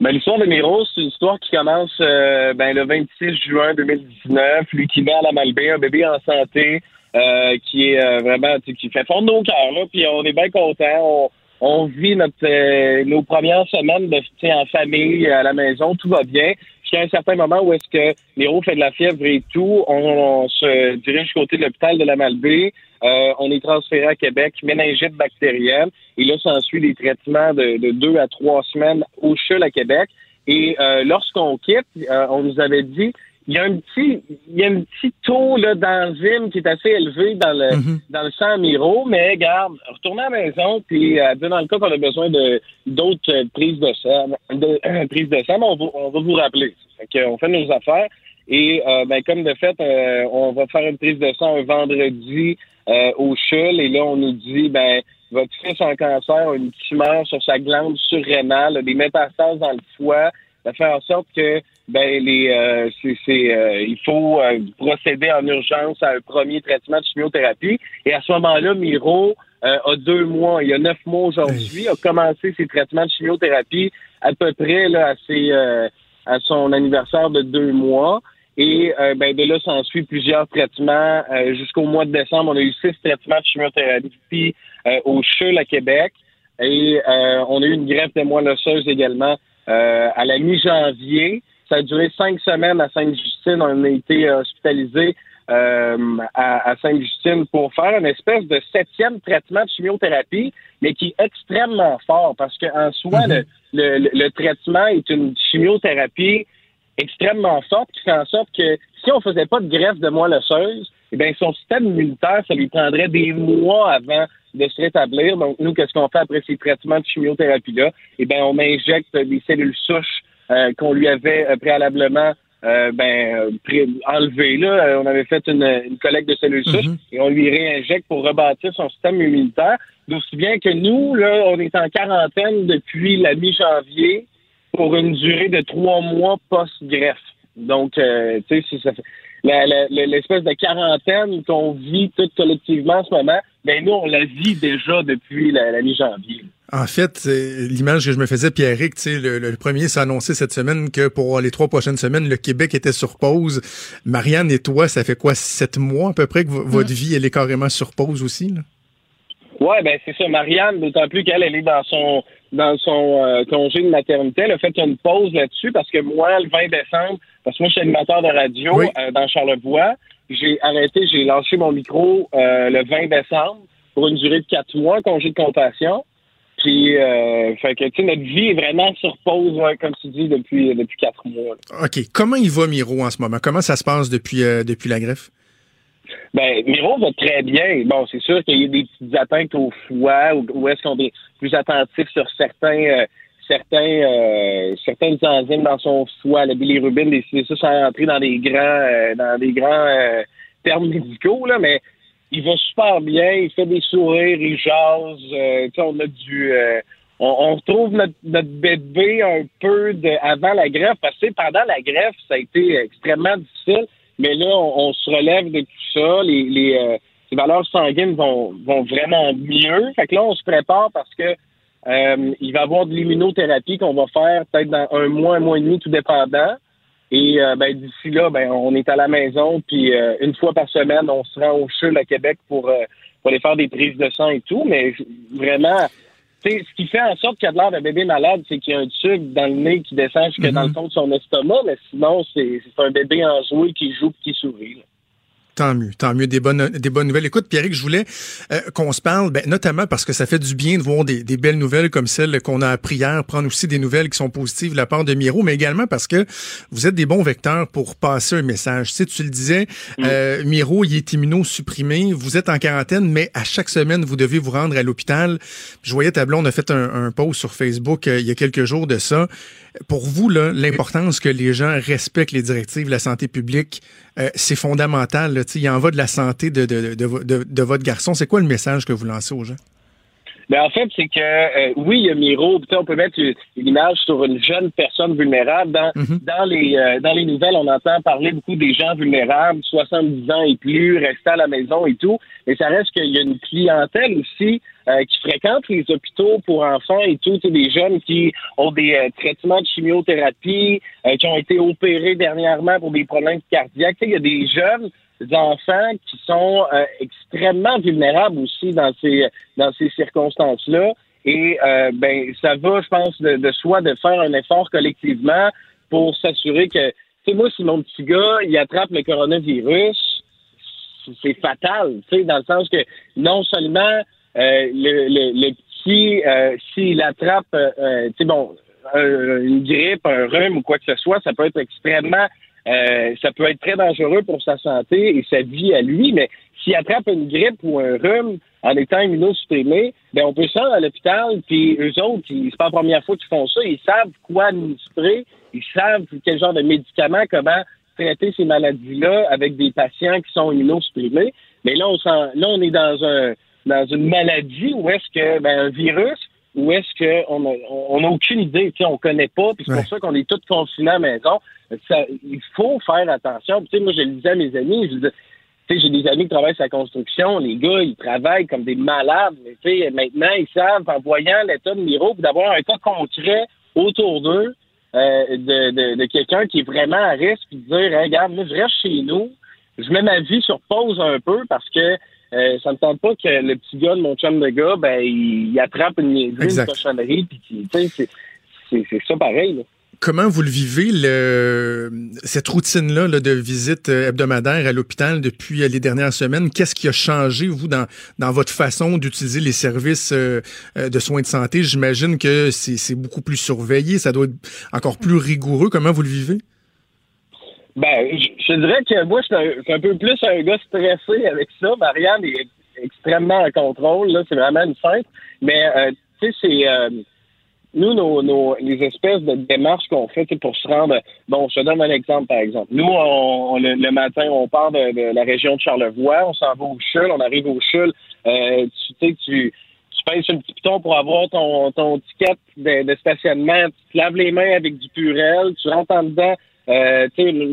Ben, l'histoire de Miro, c'est une histoire qui commence euh, ben, le 26 juin 2019. Lui qui met à la Malbaie, un bébé en santé, euh, qui est euh, vraiment, qui fait fondre nos cœurs, là, puis on est bien contents. On, on vit notre, euh, nos premières semaines de, en famille, à la maison, tout va bien. Jusqu'à un certain moment où est-ce que Miro fait de la fièvre et tout, on, se dirige côté de l'hôpital de la Malbaie. Euh, on est transféré à Québec, méningite bactérienne. Et là, s'ensuit des traitements de, de deux à trois semaines au CHUL à Québec. Et euh, lorsqu'on quitte, euh, on nous avait dit il y a un petit il y a un petit taux là, d'enzyme qui est assez élevé dans le dans le sang Miro, mais garde, retournez à la maison, puis euh, dans le cas qu'on a besoin de d'autres euh, prises de sang, de, euh, prises de sang, ben, on, va, on va vous rappeler. Fait que, on fait nos affaires. Et euh, ben, comme de fait, euh, on va faire une prise de sang un vendredi euh, au CHUL. Et là, on nous dit, ben, votre fils en cancer a une tumeur sur sa glande surrénale, a des métastases dans le foie. Ça fait en sorte que ben les euh, c'est, c'est, euh, il faut euh, procéder en urgence à un premier traitement de chimiothérapie. Et à ce moment-là, Miro euh, a deux mois, il y a neuf mois aujourd'hui, a commencé ses traitements de chimiothérapie à peu près là, à, ses, euh, à son anniversaire de deux mois. Et euh, ben, de là, s'ensuit plusieurs traitements. Euh, jusqu'au mois de décembre, on a eu six traitements de chimiothérapie euh, au CHUL à Québec. Et euh, on a eu une greffe de moelle osseuse également à la mi-janvier. Ça a duré cinq semaines à Sainte-Justine. On a été euh, hospitalisé euh, à, à Sainte-Justine pour faire une espèce de septième traitement de chimiothérapie, mais qui est extrêmement fort parce qu'en soi, le, le, le- le traitement est une chimiothérapie extrêmement forte qui fait en sorte que si on faisait pas de greffe de moelle osseuse, eh bien, son système immunitaire, ça lui prendrait des mois avant de se rétablir. Donc, nous, qu'est-ce qu'on fait après ces traitements de chimiothérapie-là? Eh bien, on injecte des cellules souches euh, qu'on lui avait euh, préalablement euh, ben, enlevées. Là. Euh, On avait fait une, une collecte de cellules souches et on lui réinjecte pour rebâtir son système immunitaire. D'aussi bien que nous, là, on est en quarantaine depuis la mi-janvier pour une durée de trois mois post-greffe. Donc, euh, tu sais, si ça fait- l'espèce de quarantaine qu'on vit toutes collectivement en ce moment, ben nous, on la vit déjà depuis la, la mi-janvier. En fait, l'image que je me faisais, Pierrick, le, le premier s'est annoncé cette semaine que pour les trois prochaines semaines, le Québec était sur pause. Marianne et toi, ça fait quoi, sept mois à peu près que vo- votre vie, elle est carrément sur pause aussi, là? Ouais, ben c'est ça. Marianne, d'autant plus qu'elle elle est dans son dans son euh, congé de maternité, elle a fait une pause là-dessus parce que moi, le 20 décembre, parce que moi je suis animateur de radio Oui. euh, dans Charlevoix, j'ai arrêté, j'ai lâché mon micro euh, le 20 décembre pour une durée de quatre mois, congé de compassion. Puis, euh, fait que, tu sais, notre vie est vraiment sur pause, ouais, comme tu dis, depuis, depuis quatre mois. là. OK. Comment il va, Miro, en ce moment? Comment ça se passe depuis, euh, depuis la greffe? Ben, Miro va très bien. Bon, c'est sûr qu'il y a des petites atteintes au foie, ou, ou est-ce qu'on est plus attentif sur certains, euh, certains, euh, certaines enzymes dans son foie, la bilirubine, des ça, sans rentrer dans des grands, euh, dans des grands euh, termes médicaux, là, mais il va super bien, il fait des sourires, il jase, on a du, on, retrouve notre, bébé un peu de, avant la greffe, parce que pendant la greffe, ça a été extrêmement difficile, mais là, on, se relève de tout ça, les, les, les valeurs sanguines vont, vont vraiment mieux. Fait que là, on se prépare parce que Euh, il va y avoir de l'immunothérapie qu'on va faire peut-être dans un mois, un mois et demi, tout dépendant. Et euh, ben, d'ici là, ben, on est à la maison, puis euh, une fois par semaine, on se rend au CHUL à Québec pour, euh, pour aller faire des prises de sang et tout. Mais vraiment, ce qui fait en sorte qu'il y a de l'air d'un bébé malade, c'est qu'il y a un tube dans le nez qui descend jusque dans le fond de son estomac, mais sinon, c'est c'est un bébé enjoué qui joue et qui sourit. là. Tant mieux, tant mieux, des bonnes, des bonnes nouvelles. Écoute, Pierrick, je voulais euh, qu'on se parle, ben, notamment parce que ça fait du bien de voir des, des belles nouvelles comme celles qu'on a appris hier, prendre aussi des nouvelles qui sont positives de la part de Miro, mais également parce que vous êtes des bons vecteurs pour passer un message. Tu sais, tu le disais, euh, Miro, il est immunosupprimé, vous êtes en quarantaine, mais à chaque semaine, vous devez vous rendre à l'hôpital. Je voyais ta blonde a fait un, un post sur Facebook euh, il y a quelques jours de ça. Pour vous, l'importance que les gens respectent les directives de la santé publique, euh, c'est fondamental. Là. Il en va de la santé de, de, de, de- de votre garçon. C'est quoi le message que vous lancez aux gens? Ben, en fait, c'est que euh, oui, il y a Miro. On peut mettre une, une image sur une jeune personne vulnérable. Dans, dans les euh, dans les nouvelles, on entend parler beaucoup des gens vulnérables, 70 ans et plus, restés à la maison et tout. Mais ça reste qu'il y a une clientèle aussi euh, qui fréquente les hôpitaux pour enfants et tout. Des jeunes qui ont des euh, traitements de chimiothérapie, euh, qui ont été opérés dernièrement pour des problèmes cardiaques. Il y a des jeunes enfants qui sont extrêmement vulnérables aussi dans ces dans ces circonstances-là. Et ben ça va, je pense, de, de soi de faire un effort collectivement pour s'assurer que, tu sais, moi, si mon petit gars, il attrape le coronavirus, c'est fatal, tu sais, dans le sens que non seulement le, le, le petit, euh, s'il attrape, euh, euh, tu sais, bon, un- une grippe, un rhume ou quoi que ce soit, ça peut être extrêmement, euh, ça peut être très dangereux pour sa santé et sa vie à lui, mais s'il attrape une grippe ou un rhume en étant immunosupprimé, ben on peut se rendre à l'hôpital, puis eux autres, c'est pas la première fois qu'ils font ça, ils savent quoi administrer, ils savent quel genre de médicaments, comment traiter ces maladies-là avec des patients qui sont immunosupprimés. Mais là, on là, on est dans un dans une maladie où est-ce que ben, un virus où est-ce qu'on a, on a aucune idée, tu sais, on connaît pas, puis c'est Ouais. pour ça qu'on est tous confinés à la maison. Ça- il faut faire attention. Puis, Tu sais, moi, je le disais à mes amis, je disais, tu sais, j'ai des amis qui travaillent sur la construction, les gars, ils travaillent comme des malades, mais tu sais, maintenant, ils savent, en voyant l'état de Miro, d'avoir un cas concret autour d'eux, euh, de, de, de quelqu'un qui est vraiment à risque, puis de dire, Hey, regarde, moi, je reste chez nous, je mets ma vie sur pause un peu parce que euh, ça me tente pas que le petit gars de mon chum de gars, ben, il, il attrape une une cochonnerie, puis qu'il- tu sais, c'est- ça pareil, là. Comment vous le vivez, le, cette routine-là là, de visite euh, hebdomadaire à l'hôpital depuis euh, les dernières semaines? Qu'est-ce qui a changé, vous, dans, dans votre façon d'utiliser les services euh, euh, de soins de santé? J'imagine que c'est c'est beaucoup plus surveillé, ça doit être encore plus rigoureux. Comment vous le vivez? Ben, je, dirais que moi, je suis un, peu plus un gars stressé avec ça. Marianne est extrêmement en contrôle. Là, c'est vraiment une sainte. Mais, euh, tu sais, c'est... euh, nous, nos, nos, les espèces de démarches qu'on fait pour se rendre... Bon, je te donne un exemple, par exemple. Nous, on, on- le, matin, on part de, de la région de Charlevoix, on s'en va au CHUL, on arrive au CHUL, euh, tu sais, tu, tu pèses sur le petit piton pour avoir ton, ton ticket de, de stationnement, tu te laves les mains avec du purel, tu rentres en dedans, euh,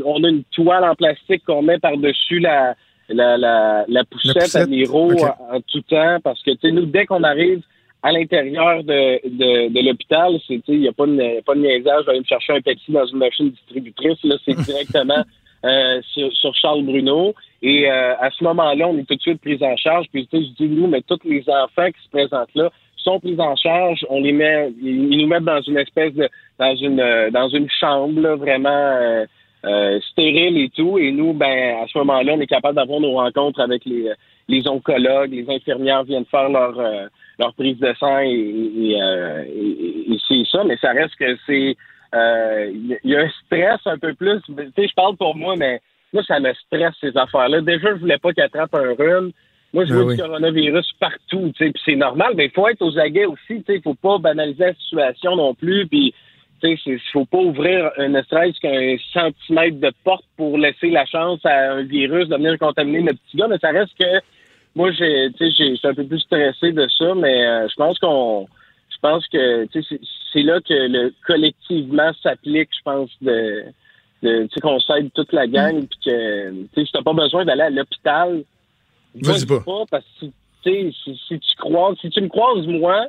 on a une toile en plastique qu'on met par-dessus la, la, la, la poussette, poussette, à Miro ok. en, en tout temps, parce que, tu sais, nous, dès qu'on arrive à l'intérieur de, de, de l'hôpital, c'est, tu sais, il n'y a pas de, pas de niaisage, je vais aller me chercher un Pepsi dans une machine distributrice, là, c'est directement euh, sur, sur Charles Bruno. Et euh, à ce moment-là, on est tout de suite pris en charge. Puis tu sais, je dis nous, mais tous les enfants qui se présentent là sont pris en charge. On les met, ils nous mettent dans une espèce de, dans une, euh, dans une chambre vraiment euh, euh, stérile et tout. Et nous, ben, à ce moment-là, on est capable d'avoir nos rencontres avec les, oncologues, les infirmières viennent faire leur, leur prise de sang et, c'est ça. Mais ça reste que c'est, il y a un stress un peu plus. Tu sais, je parle pour moi, mais moi, ça me stresse, ces affaires-là. Déjà, je voulais pas qu'il attrape un rhume. Moi, je Ah vois oui. du coronavirus partout, tu sais, puis c'est normal, mais il faut être aux aguets aussi, tu sais, il faut pas banaliser la situation non plus, puis tu sais, il faut pas ouvrir un ne serait-ce qu'un centimètre de porte pour laisser la chance à un virus de venir contaminer notre petit gars, mais ça reste que moi, j'ai, tu sais, suis un peu plus stressé de ça, mais euh, je pense qu'on, je pense que, tu sais, c'est- c'est là que le collectivement s'applique, je pense, de, de tu sais, qu'on s'aide toute la gang, puis que, tu sais, si t'as pas besoin d'aller à l'hôpital, Vas-y vas-y pas. parce que, tu sais, si, si tu croises, si tu me croises moi,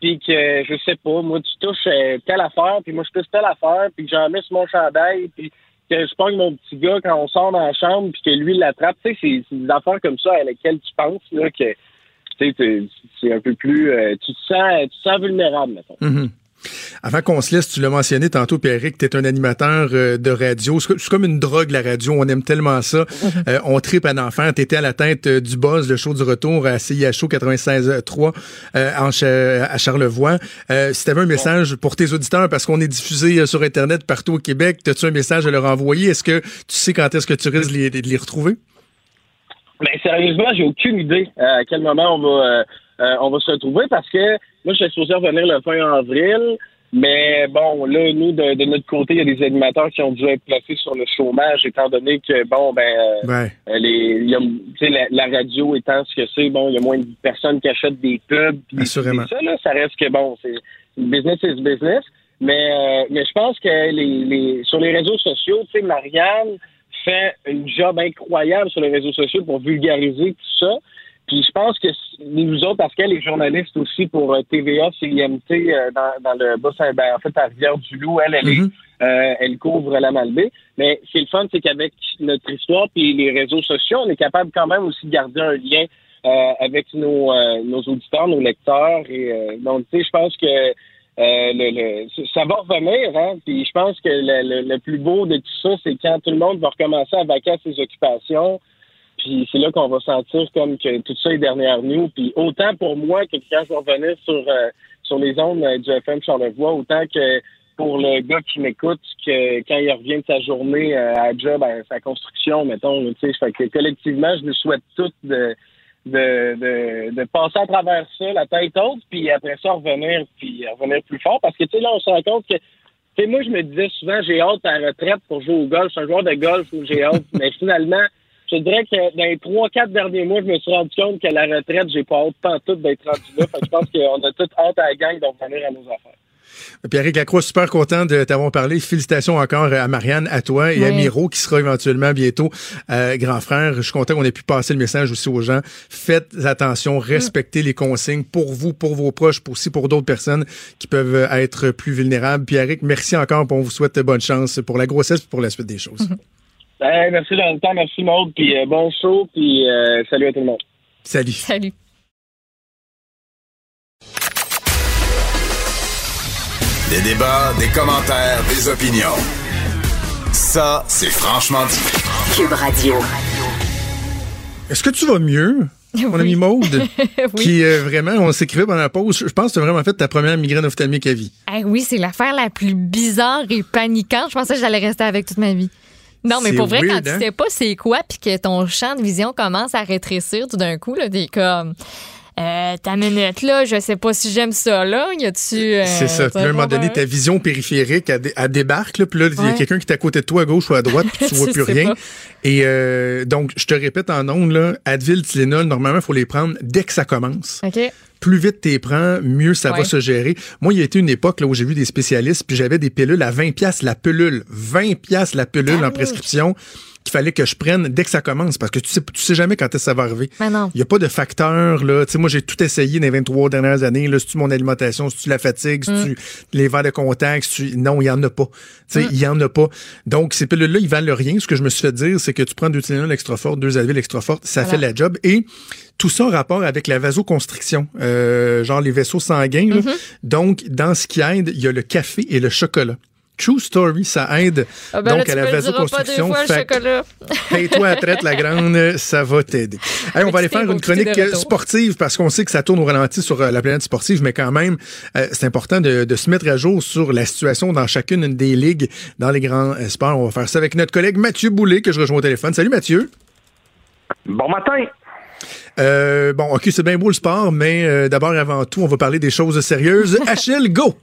puis que, je sais pas, moi, tu touches euh, telle affaire, puis moi, je touche telle affaire, puis que j'en mets sur mon chandail, puis que je pogne mon petit gars quand on sort dans la chambre, puis que lui, il l'attrape. Tu sais, c'est c'est des affaires comme ça à lesquelles tu penses, là, que, tu sais, t'es- c'est un peu plus... euh, tu, te sens, tu te sens vulnérable, mettons. Mhm. Avant qu'on se laisse, tu l'as mentionné tantôt, Pierrick, tu es un animateur euh, de radio. C'est comme une drogue, la radio. On aime tellement ça. Euh, on tripe à l'enfer. Tu étais à la tête euh, du buzz, le show du retour à CIHO 96.3 euh, en Cha- à Charlevoix. Si tu avais un message pour tes auditeurs, parce qu'on est diffusé sur Internet partout au Québec, as-tu un message à leur envoyer? Est-ce que tu sais quand est-ce que tu risques de les, de les retrouver? Ben, sérieusement, j'ai aucune idée à quel moment on va, euh, on va se retrouver parce que moi, je suis supposé revenir le fin avril. Mais bon, là, nous, de, de notre côté, il y a des animateurs qui ont dû être placés sur le chômage, étant donné que, bon, ben, euh, Ouais. euh, les, y a, la, la radio étant ce que c'est, bon, il y a moins de personnes qui achètent des pubs. puis- Assurément. ça, là, ça reste que, bon, c'est business is business. Mais, euh, mais je pense que les, les, sur les réseaux sociaux, tu sais, Marianne fait une job incroyable sur les réseaux sociaux pour vulgariser tout ça. Puis je pense que nous autres, parce qu'elle est journaliste aussi pour euh, TVA, CIMT, euh, dans, dans le bas ben, en fait, à Rivière-du-Loup, elle, elle, est, Mhm. euh, elle couvre la Malbaie. Mais ce qui est le fun, c'est qu'avec notre histoire puis les réseaux sociaux, on est capable quand même aussi de garder un lien euh, avec nos, euh, nos auditeurs, nos lecteurs. Et euh, donc, tu sais, je pense que euh, le, le- ça va revenir, hein. Puis je pense que le, le- le plus beau de tout ça, c'est quand tout le monde va recommencer à vaquer à ses occupations. Puis c'est là qu'on va sentir comme que tout ça est derrière nous. Puis autant pour moi que quand je revenir sur, euh, sur les ondes euh, du FM Charlevoix, autant que pour le gars qui m'écoute, que quand il revient de sa journée euh, à job, à sa construction, mettons, tu sais, fait que collectivement, je nous souhaite toutes de, de, de, de passer à travers ça, la tête haute, puis après ça, revenir, puis revenir plus fort. Parce que, tu sais, là, on se rend compte que, tu sais, moi, je me disais souvent, j'ai hâte à la retraite pour jouer au golf. Je suis un joueur de golf où j'ai hâte. mais finalement, je dirais que dans les trois, quatre derniers mois, je me suis rendu compte que la retraite, j'ai pas hâte tant tout d'être rendu là. Fait que je pense qu'on a toute hâte à la gang de revenir à nos affaires. Pierre Lacroix, super content de t'avoir parlé. Félicitations encore à Marianne, à toi et à. Miro, qui sera éventuellement bientôt euh, grand frère. Je suis content qu'on ait pu passer le message aussi aux gens. Faites attention, respectez les consignes pour vous, pour vos proches, pour aussi pour d'autres personnes qui peuvent être plus vulnérables. Pierrick, merci encore. On vous souhaite bonne chance pour la grossesse et pour la suite des choses. Merci dans le temps, merci Maude, puis euh, bon show, puis euh, salut à tout le monde. Salut. Salut. Des débats, des commentaires, des opinions. Ça, c'est franchement dit. Cube Radio. Est-ce que tu vas mieux? Mon Oui. ami Maude, Oui. qui euh, vraiment, on s'écrivait pendant la pause. Je pense que tu as vraiment fait ta première migraine ophtalmique à vie. Eh oui, c'est l'affaire la plus bizarre et paniquante. Je pensais que j'allais rester avec toute ma vie. Non, mais pour vrai, weird, quand hein? tu sais pas c'est quoi, puis que ton champ de vision commence à rétrécir tout d'un coup, là, t'es comme. Euh, ta minute là, je sais pas si j'aime ça là. Y a-tu. euh, C'est ça. Puis à un moment donné, ta vision périphérique, elle, dé- elle débarque. Là, puis là, il y a quelqu'un qui est à côté de toi, à gauche ou à droite, puis tu vois plus rien. pas. Et euh, donc, je te répète en ondes, là, Advil, Tylenol, normalement, il faut les prendre dès que ça commence. OK. Plus vite t'es prends, mieux ça va se gérer. Moi, il y a été une époque là, où j'ai vu des spécialistes, puis j'avais des pilules à 20 pièces la pilule. 20 pièces la pilule en prescription qu'il fallait que je prenne dès que ça commence, parce que tu sais, tu sais jamais quand est-ce que ça va arriver. Mais non. Il n'y a pas de facteur, là. Tu sais, moi, j'ai tout essayé dans les 23 dernières années, là. C'est-tu mon alimentation, c'est-tu la fatigue, c'est-tu les verres de contact, c'est-tu... Non, il n'y en a pas. Tu sais, il y en a pas. Donc, ces pilules-là, ils valent rien. Ce que je me suis fait dire, c'est que tu prends deux Tylenol extra fortes, deux Advil extra fortes, ça Voilà. fait la job. Et tout ça en rapport avec la vasoconstriction, euh, genre les vaisseaux sanguins, là. Donc, dans ce qui aide, il y a le café et le chocolat. True story, ça aide Ah ben là, donc tu à la vasoconstriction. Paye-toi à traite la grande, ça va t'aider. Hey, on va aller faire une chronique euh, sportive parce qu'on sait que ça tourne au ralenti sur euh, la planète sportive, mais quand même, euh, c'est important de, de se mettre à jour sur la situation dans chacune des ligues dans les grands sports. On va faire ça avec notre collègue Mathieu Boulet que je rejoins au téléphone. Salut Mathieu. Bon matin. Euh, bon, ok, c'est bien beau le sport, mais euh, d'abord et avant tout, on va parler des choses sérieuses. Achille, go!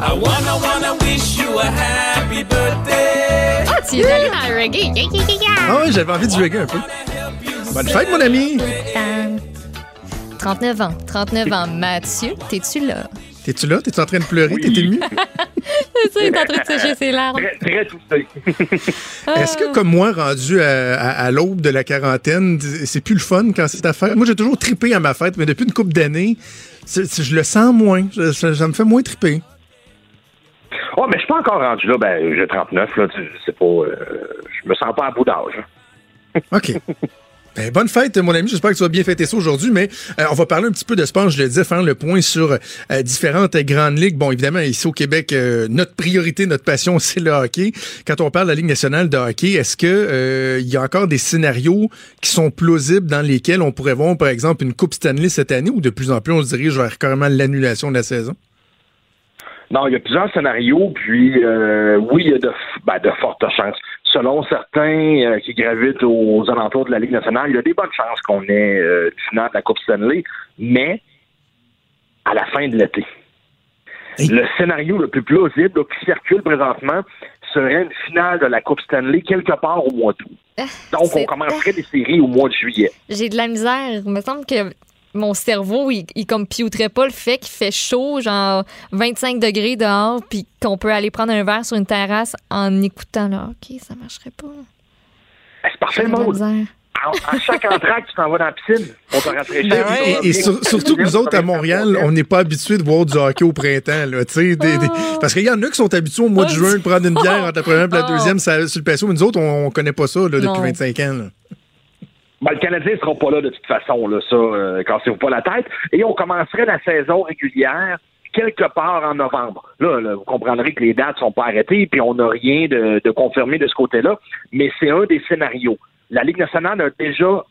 I wanna wanna wish you a happy birthday. Ah, tu es allé dans le reggae. Yeah, yeah, yeah, yeah. Ah ouais, j'avais envie de jouer un peu. Bonne fête, mon ami! 39 ans. 39 ans. Mathieu, t'es-tu là? T'es-tu là? T'es-tu en train de pleurer? T'es ému? C'est ça, il est en train de sécher ses larmes. Très, très touché. Est-ce que, comme moi, rendu à, à- à l'aube de la quarantaine, c'est plus le fun quand c'est ta fête? Moi, j'ai toujours trippé à ma fête, mais depuis une couple d'années, je le sens moins. Je- ça, ça me fait moins tripper. Oh, mais je suis pas encore rendu là. Ben, j'ai 39, là. C'est pas. euh, je me sens pas à bout d'âge. hein. OK. Ben, bonne fête, mon ami. J'espère que tu vas bien fêter ça aujourd'hui, mais euh, on va parler un petit peu de sport. Je le disais, faire le point sur euh, différentes grandes ligues. Bon, évidemment, ici au Québec, euh, notre priorité, notre passion, c'est le hockey. Quand on parle de la Ligue nationale de hockey, est-ce que il y a encore des scénarios qui sont plausibles dans lesquels on pourrait voir, par exemple, une Coupe Stanley cette année ou de plus en plus on se dirige vers carrément l'annulation de la saison? Non, il y a plusieurs scénarios, puis oui, il y a de, ben, de fortes chances. Selon certains euh, qui gravitent aux alentours de la Ligue nationale, il y a des bonnes chances qu'on ait euh, une finale de la Coupe Stanley, mais à la fin de l'été. Le scénario le plus plausible là, qui circule présentement serait une finale de la Coupe Stanley quelque part au mois d'août. Donc, on commencerait les séries au mois de juillet. J'ai de la misère. Il me semble que mon cerveau, il, il computerait pas le fait qu'il fait chaud, genre 25 degrés dehors, puis qu'on peut aller prendre un verre sur une terrasse en écoutant le hockey. Ça marcherait pas. C'est parfait, misère. À, chaque entraque, tu t'en vas dans la piscine. On te rafraîchit. Ben Et, et sur- surtout que nous autres, à Montréal, on n'est pas habitués de voir du hockey au printemps. Là, des- des- parce qu'il y en a qui sont habitués au mois de juin de prendre une bière entre la première et la Oh. deuxième ça- sur le patio, mais nous autres, on, on connaît pas ça là, depuis Non. 25 ans. là. Ben, le Canadien ne sera pas là de toute façon, là, ça, euh, cassez-vous pas la tête. Et on commencerait la saison régulière quelque part en novembre. Là, là, vous comprendrez que les dates sont pas arrêtées, puis on n'a rien de, de confirmé de ce côté-là, mais c'est un des scénarios. La Ligue nationale a déjà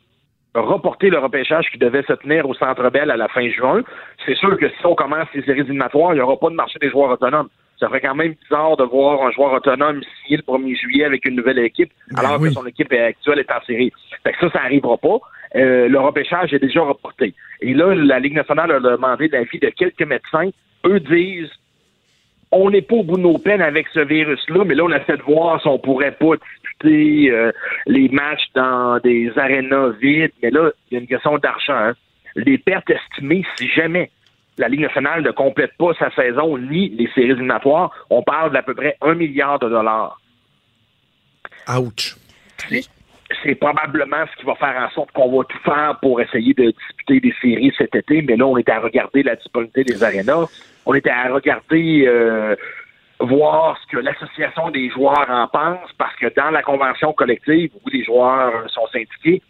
reporté le repêchage qui devait se tenir au Centre Bell à la fin juin. C'est sûr que si on commence les séries éliminatoires, il n'y aura pas de marché des joueurs autonomes. Ça ferait quand même bizarre de voir un joueur autonome signer le 1er juillet avec une nouvelle équipe, alors que son équipe actuelle est en série. Fait que ça, ça n'arrivera pas. Euh, le repêchage est déjà reporté. Et là, la Ligue nationale a demandé l'avis de quelques médecins. Eux disent on n'est pas au bout de nos peines avec ce virus-là, mais là, on essaie de voir si on pourrait pas disputer euh, les matchs dans des arénas vides. Mais là, il y a une question d'argent. hein. Les pertes estimées, si jamais la Ligue nationale ne complète pas sa saison ni les séries éliminatoires, on parle d'à peu près un milliard de dollars. Ouch. C'est probablement ce qui va faire en sorte qu'on va tout faire pour essayer de disputer des séries cet été, mais là, on est à regarder la disponibilité des arénas. On était à regarder euh, voir ce que l'association des joueurs en pense, parce que dans la convention collective où les joueurs sont syndiqués,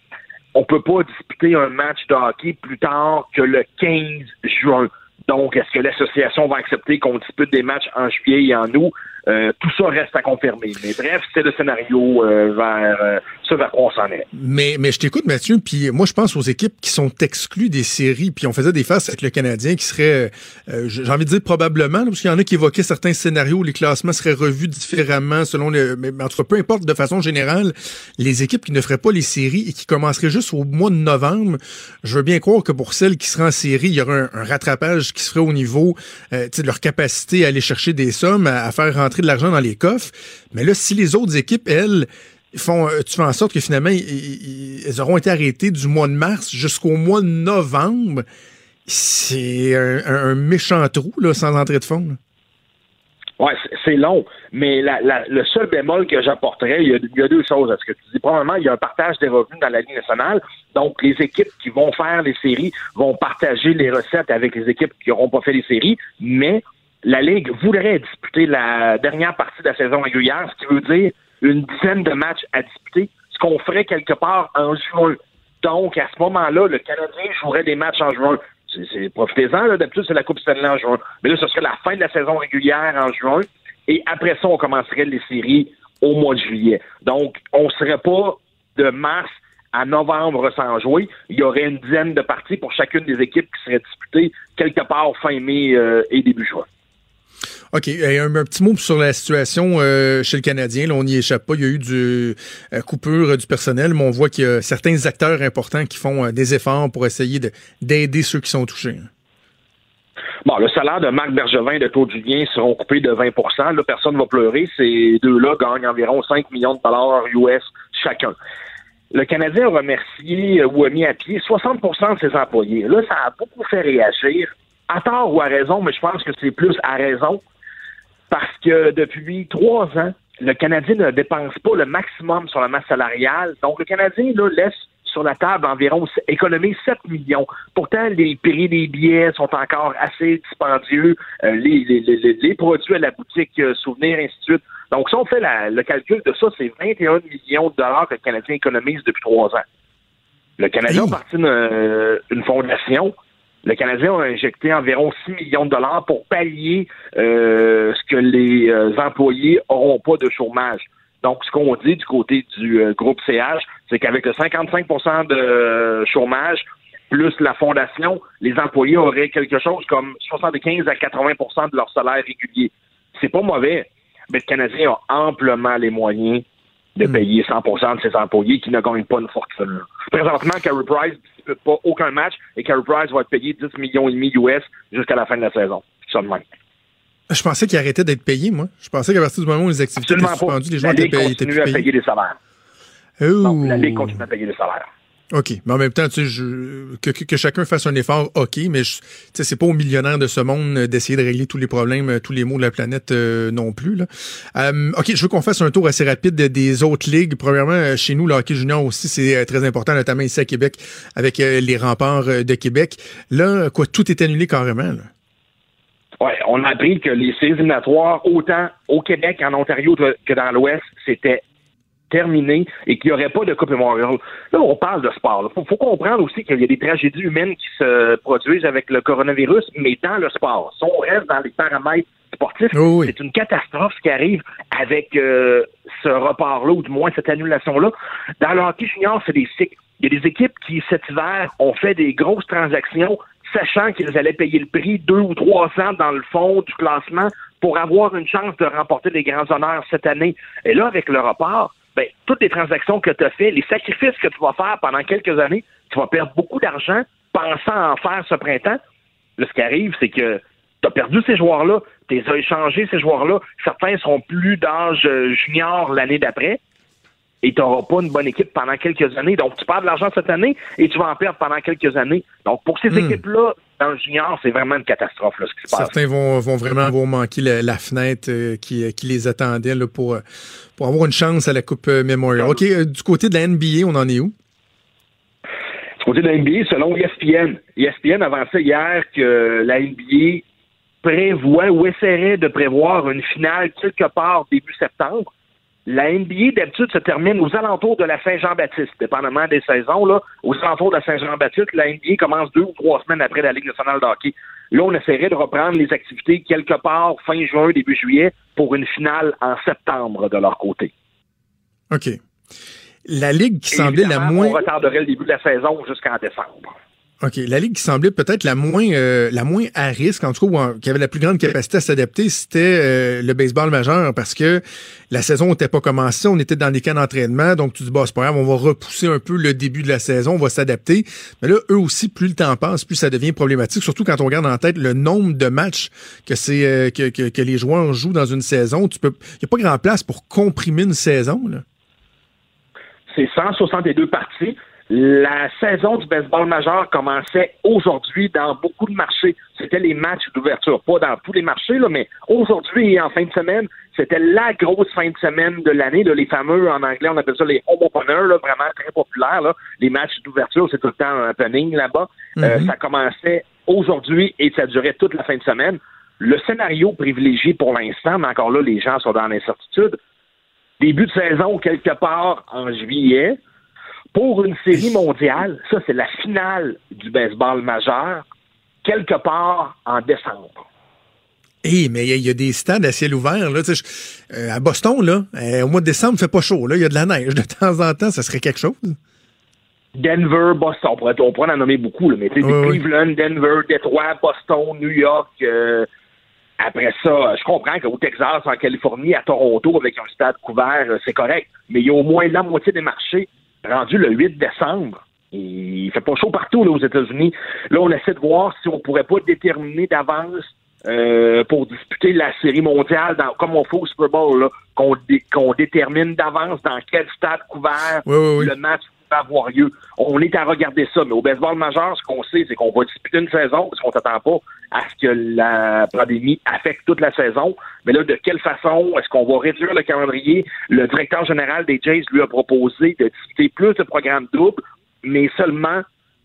on peut pas disputer un match de hockey plus tard que le 15 juin. Donc, est-ce que l'association va accepter qu'on dispute des matchs en juillet et en août? Euh, tout ça reste à confirmer. Mais bref, c'est le scénario euh, vers euh, ce vers quoi on s'en est. Mais, mais je t'écoute, Mathieu, puis moi, je pense aux équipes qui sont exclues des séries, puis on faisait des faces avec le Canadien qui serait, euh, j'ai envie de dire probablement, là, parce qu'il y en a qui évoquaient certains scénarios où les classements seraient revus différemment selon le... Mais, en tout cas, peu importe, de façon générale, les équipes qui ne feraient pas les séries et qui commenceraient juste au mois de novembre, je veux bien croire que pour celles qui seraient en série, il y aurait un, rattrapage qui se ferait au niveau euh, de leur capacité à aller chercher des sommes, à, à faire rentrer de l'argent dans les coffres. Mais là, si les autres équipes, elles, font, euh, tu fais en sorte que finalement, elles auront été arrêtées du mois de mars jusqu'au mois de novembre. C'est un, méchant trou, là, sans entrée de fond. Ouais, c'est- long, mais le seul bémol que j'apporterais, il y, a, il y a deux choses à ce que tu dis. Premièrement, il y a un partage des revenus dans la Ligue nationale, donc les équipes qui vont faire les séries vont partager les recettes avec les équipes qui n'auront pas fait les séries, mais la Ligue voudrait disputer la dernière partie de la saison régulière, ce qui veut dire une dizaine de matchs à disputer, ce qu'on ferait quelque part en juin. Donc, à ce moment-là, le Canadien jouerait des matchs en juin. Profitez-en, d'habitude, c'est la Coupe Stanley en juin. Mais là, ce serait la fin de la saison régulière en juin. Et après ça, on commencerait les séries au mois de juillet. Donc, on serait pas de mars à novembre sans jouer. Il y aurait une dizaine de parties pour chacune des équipes qui seraient disputées quelque part fin mai euh, et début juin. OK. Et un, petit mot sur la situation euh, chez le Canadien. Là, on n'y échappe pas. Il y a eu du euh, coupure du personnel, mais on voit qu'il y a certains acteurs importants qui font euh, des efforts pour essayer de- d'aider ceux qui sont touchés. hein. Bon, le salaire de Marc Bergevin et de Claude Julien seront coupés de 20% Là, personne ne va pleurer. Ces deux-là gagnent environ 5 millions de dollars US chacun. le Canadien a remercié ou a mis à pied 60% de ses employés. Là, ça a beaucoup fait réagir, à tort ou à raison, mais je pense que c'est plus à raison, parce que depuis trois ans, le Canadien ne dépense pas le maximum sur la masse salariale. Donc, le Canadien là, laisse sur la table environ économiser 7 millions. Pourtant, les prix des billets sont encore assez dispendieux. Euh, les, les, les, les, produits à la boutique euh, Souvenir, ainsi de suite. Donc, si on fait la, le calcul de ça, c'est 21 millions de dollars que le Canadien économise depuis trois ans. Le Canadien a parti d'une euh, une fondation. Le Canadien a injecté environ 6 millions de dollars pour pallier euh, ce que les euh, employés n'auront pas de chômage. Donc, ce qu'on dit du côté du euh, groupe CH, c'est qu'avec le 55% de chômage, plus la fondation, les employés auraient quelque chose comme 75 à 80% de leur salaire régulier. C'est pas mauvais, mais le Canadien a amplement les moyens de payer 100 de ses employés qui ne gagnent pas une fortune. Présentement, Carey Price ne dispute pas aucun match et Carey Price va être payé 10 millions et demi US jusqu'à la fin de la saison. Ça de même. Je pensais qu'il arrêtait d'être payé, moi. Je pensais qu'à partir du moment où les activités Absolument étaient suspendues, les gens la étaient payés. continue étaient à payer des salaires. Oh. Donc, la Ligue continue à payer des salaires. OK. Mais en même temps, tu sais, je- que, que, chacun fasse un effort, OK, mais tu sais, c'est pas aux millionnaires de ce monde euh, d'essayer de régler tous les problèmes, euh, tous les maux de la planète euh, non plus. Là. Euh, OK, je veux qu'on fasse un tour assez rapide de- des autres ligues. Premièrement, euh, chez nous, le hockey junior aussi, c'est très important, notamment ici à Québec, avec les remparts de Québec. Là, quoi, tout est annulé carrément. Là. Ouais, on a appris que les séries éliminatoires, autant au Québec, en Ontario que dans l'Ouest, c'était terminé et qu'il n'y aurait pas de Coupe Memorial. Là, on parle de sport. Il faut, faut comprendre aussi qu'il y a des tragédies humaines qui se produisent avec le coronavirus, mais dans le sport. Si on reste dans les paramètres sportifs, c'est une catastrophe ce qui arrive avec euh, ce report-là, ou du moins cette annulation-là. Dans le hockey junior, c'est des cycles. Il y a des équipes qui, cet hiver, ont fait des grosses transactions sachant qu'ils allaient payer le prix deux ou trois cents dans le fond du classement pour avoir une chance de remporter des grands honneurs cette année. Et là, avec le report, ben, toutes les transactions que tu as fait, les sacrifices que tu vas faire pendant quelques années, tu vas perdre beaucoup d'argent pensant en faire ce printemps. Là, ce qui arrive, c'est que tu as perdu ces joueurs-là, tu les as échangés, ces joueurs-là. Certains seront plus d'âge euh, junior l'année d'après et tu n'auras pas une bonne équipe pendant quelques années. Donc, tu perds de l'argent cette année et tu vas en perdre pendant quelques années. Donc, pour ces Hmm. équipes-là, dans le junior, c'est vraiment une catastrophe, là, ce qui se passe. Certains vont, vont vraiment vont manquer la, la fenêtre euh, qui, euh, qui les attendait là, pour, euh, pour avoir une chance à la Coupe Memorial. OK, euh, du côté de la NBA, on en est où? Du côté de la NBA, selon ESPN, ESPN avançait hier que la NBA prévoit ou essaierait de prévoir une finale quelque part début septembre. La NBA, d'habitude, se termine aux alentours de la Saint-Jean-Baptiste, dépendamment des saisons. Là, aux alentours de la Saint-Jean-Baptiste, la NBA commence deux ou trois semaines après la Ligue nationale de hockey. Là, on essaierait de reprendre les activités quelque part fin juin, début juillet, pour une finale en septembre de leur côté. OK. La ligue qui semblait la moins. On retarderait le début de la saison jusqu'en décembre. OK. La ligue qui semblait peut-être la moins euh, la moins à risque, en tout cas, ou en- qui avait la plus grande capacité à s'adapter, c'était euh, le baseball majeur parce que la saison n'était pas commencée, on était dans des camps d'entraînement, donc tu dis bah c'est pas grave, on va repousser un peu le début de la saison, on va s'adapter. Mais là, eux aussi, plus le temps passe, plus ça devient problématique, surtout quand on regarde en tête le nombre de matchs que c'est euh, que, que, que les joueurs jouent dans une saison. Tu peux, il y a pas grand place pour comprimer une saison là. c'est 162 parties. La saison du baseball majeur commençait aujourd'hui dans beaucoup de marchés. C'était les matchs d'ouverture, pas dans tous les marchés, là, mais aujourd'hui et en fin de semaine, c'était la grosse fin de semaine de l'année. Les fameux, en anglais, on appelle ça les home openers, là, vraiment très populaires. là. Les matchs d'ouverture, c'est tout le temps un happening là-bas. Euh, Mhm. ça commençait aujourd'hui et ça durait toute la fin de semaine. Le scénario privilégié pour l'instant, mais encore là, les gens sont dans l'incertitude, début de saison quelque part en juillet. Pour une série mondiale, ça c'est la finale du baseball majeur, quelque part en décembre. Eh, mais il y, a- il y a des stades à ciel ouvert. Là, je- euh, à Boston, là, euh, au mois de décembre, il fait pas chaud. Là, il y a de la neige de temps en temps. Ça serait quelque chose. Denver, Boston, on pourrait, on pourrait en nommer beaucoup, là, mais tu sais, Oui, oui. Cleveland, Denver, Detroit, Boston, New York. euh, après ça, je comprends qu'au Texas, en Californie, à Toronto, avec un stade couvert, c'est correct. Mais il y a au moins la moitié des marchés rendus le 8 décembre. Il fait pas chaud partout là, aux États-Unis. Là, on essaie de voir si on pourrait pas déterminer d'avance euh, pour disputer la série mondiale, dans, comme on fait au Super Bowl, là, qu'on dé- détermine d'avance dans quel stade couvert Oui, oui, oui. le match avoir lieu. On est à regarder ça, mais au baseball majeur, ce qu'on sait, c'est qu'on va disputer une saison parce qu'on s'attend pas à ce que la pandémie affecte toute la saison. Mais là, de quelle façon est-ce qu'on va réduire le calendrier? Le directeur général des Jays lui a proposé de discuter plus de programmes doubles, mais seulement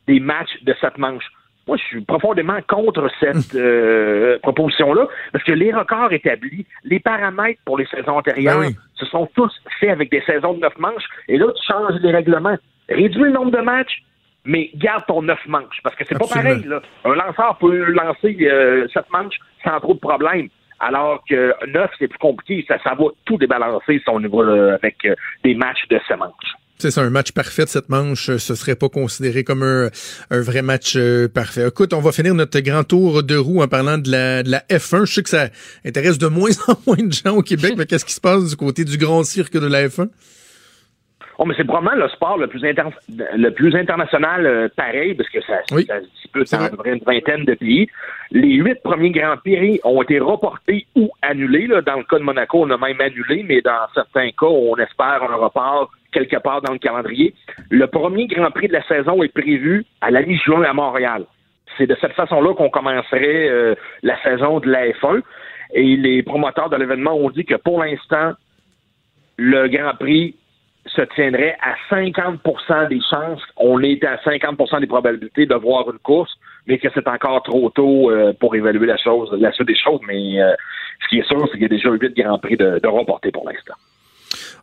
des matchs de sept manches. Moi, je suis profondément contre cette euh, proposition-là, parce que les records établis, les paramètres pour les saisons antérieures, Ben oui. se sont tous faits avec des saisons de neuf manches, et là, tu changes les règlements. Réduis le nombre de matchs, mais garde ton neuf manches, parce que c'est pas pareil. Là. Un lanceur peut lancer euh, sept manches sans trop de problèmes. Alors que neuf, c'est plus compliqué. Ça, ça va tout débalancer si on y va là, avec euh, des matchs de sept manches. C'est ça, un match parfait de cette manche, euh, ce serait pas considéré comme un, un vrai match euh, parfait. Écoute, on va finir notre grand tour de roue en parlant de la, de la F1. Je sais que ça intéresse de moins en moins de gens au Québec, mais qu'est-ce qui se passe du côté du grand cirque de la F1? Oh, mais c'est probablement le sport le plus, inter- le plus international euh, pareil, parce que ça, Oui. ça se dispute C'est dans une vingtaine de pays. Les huit premiers Grands Prix ont été reportés ou annulés. Là. Dans le cas de Monaco, on a même annulé, mais dans certains cas, on espère un report quelque part dans le calendrier. Le premier Grand Prix de la saison est prévu à la mi-juin à Montréal. C'est de cette façon-là qu'on commencerait euh, la saison de la F1. Et les promoteurs de l'événement ont dit que pour l'instant, le Grand Prix se tiendrait à 50% des chances, on est à 50% des probabilités de voir une course, mais que c'est encore trop tôt euh, pour évaluer la chose, la suite des choses. Mais euh, ce qui est sûr, c'est qu'il y a déjà huit Grands Prix de, de pour l'instant.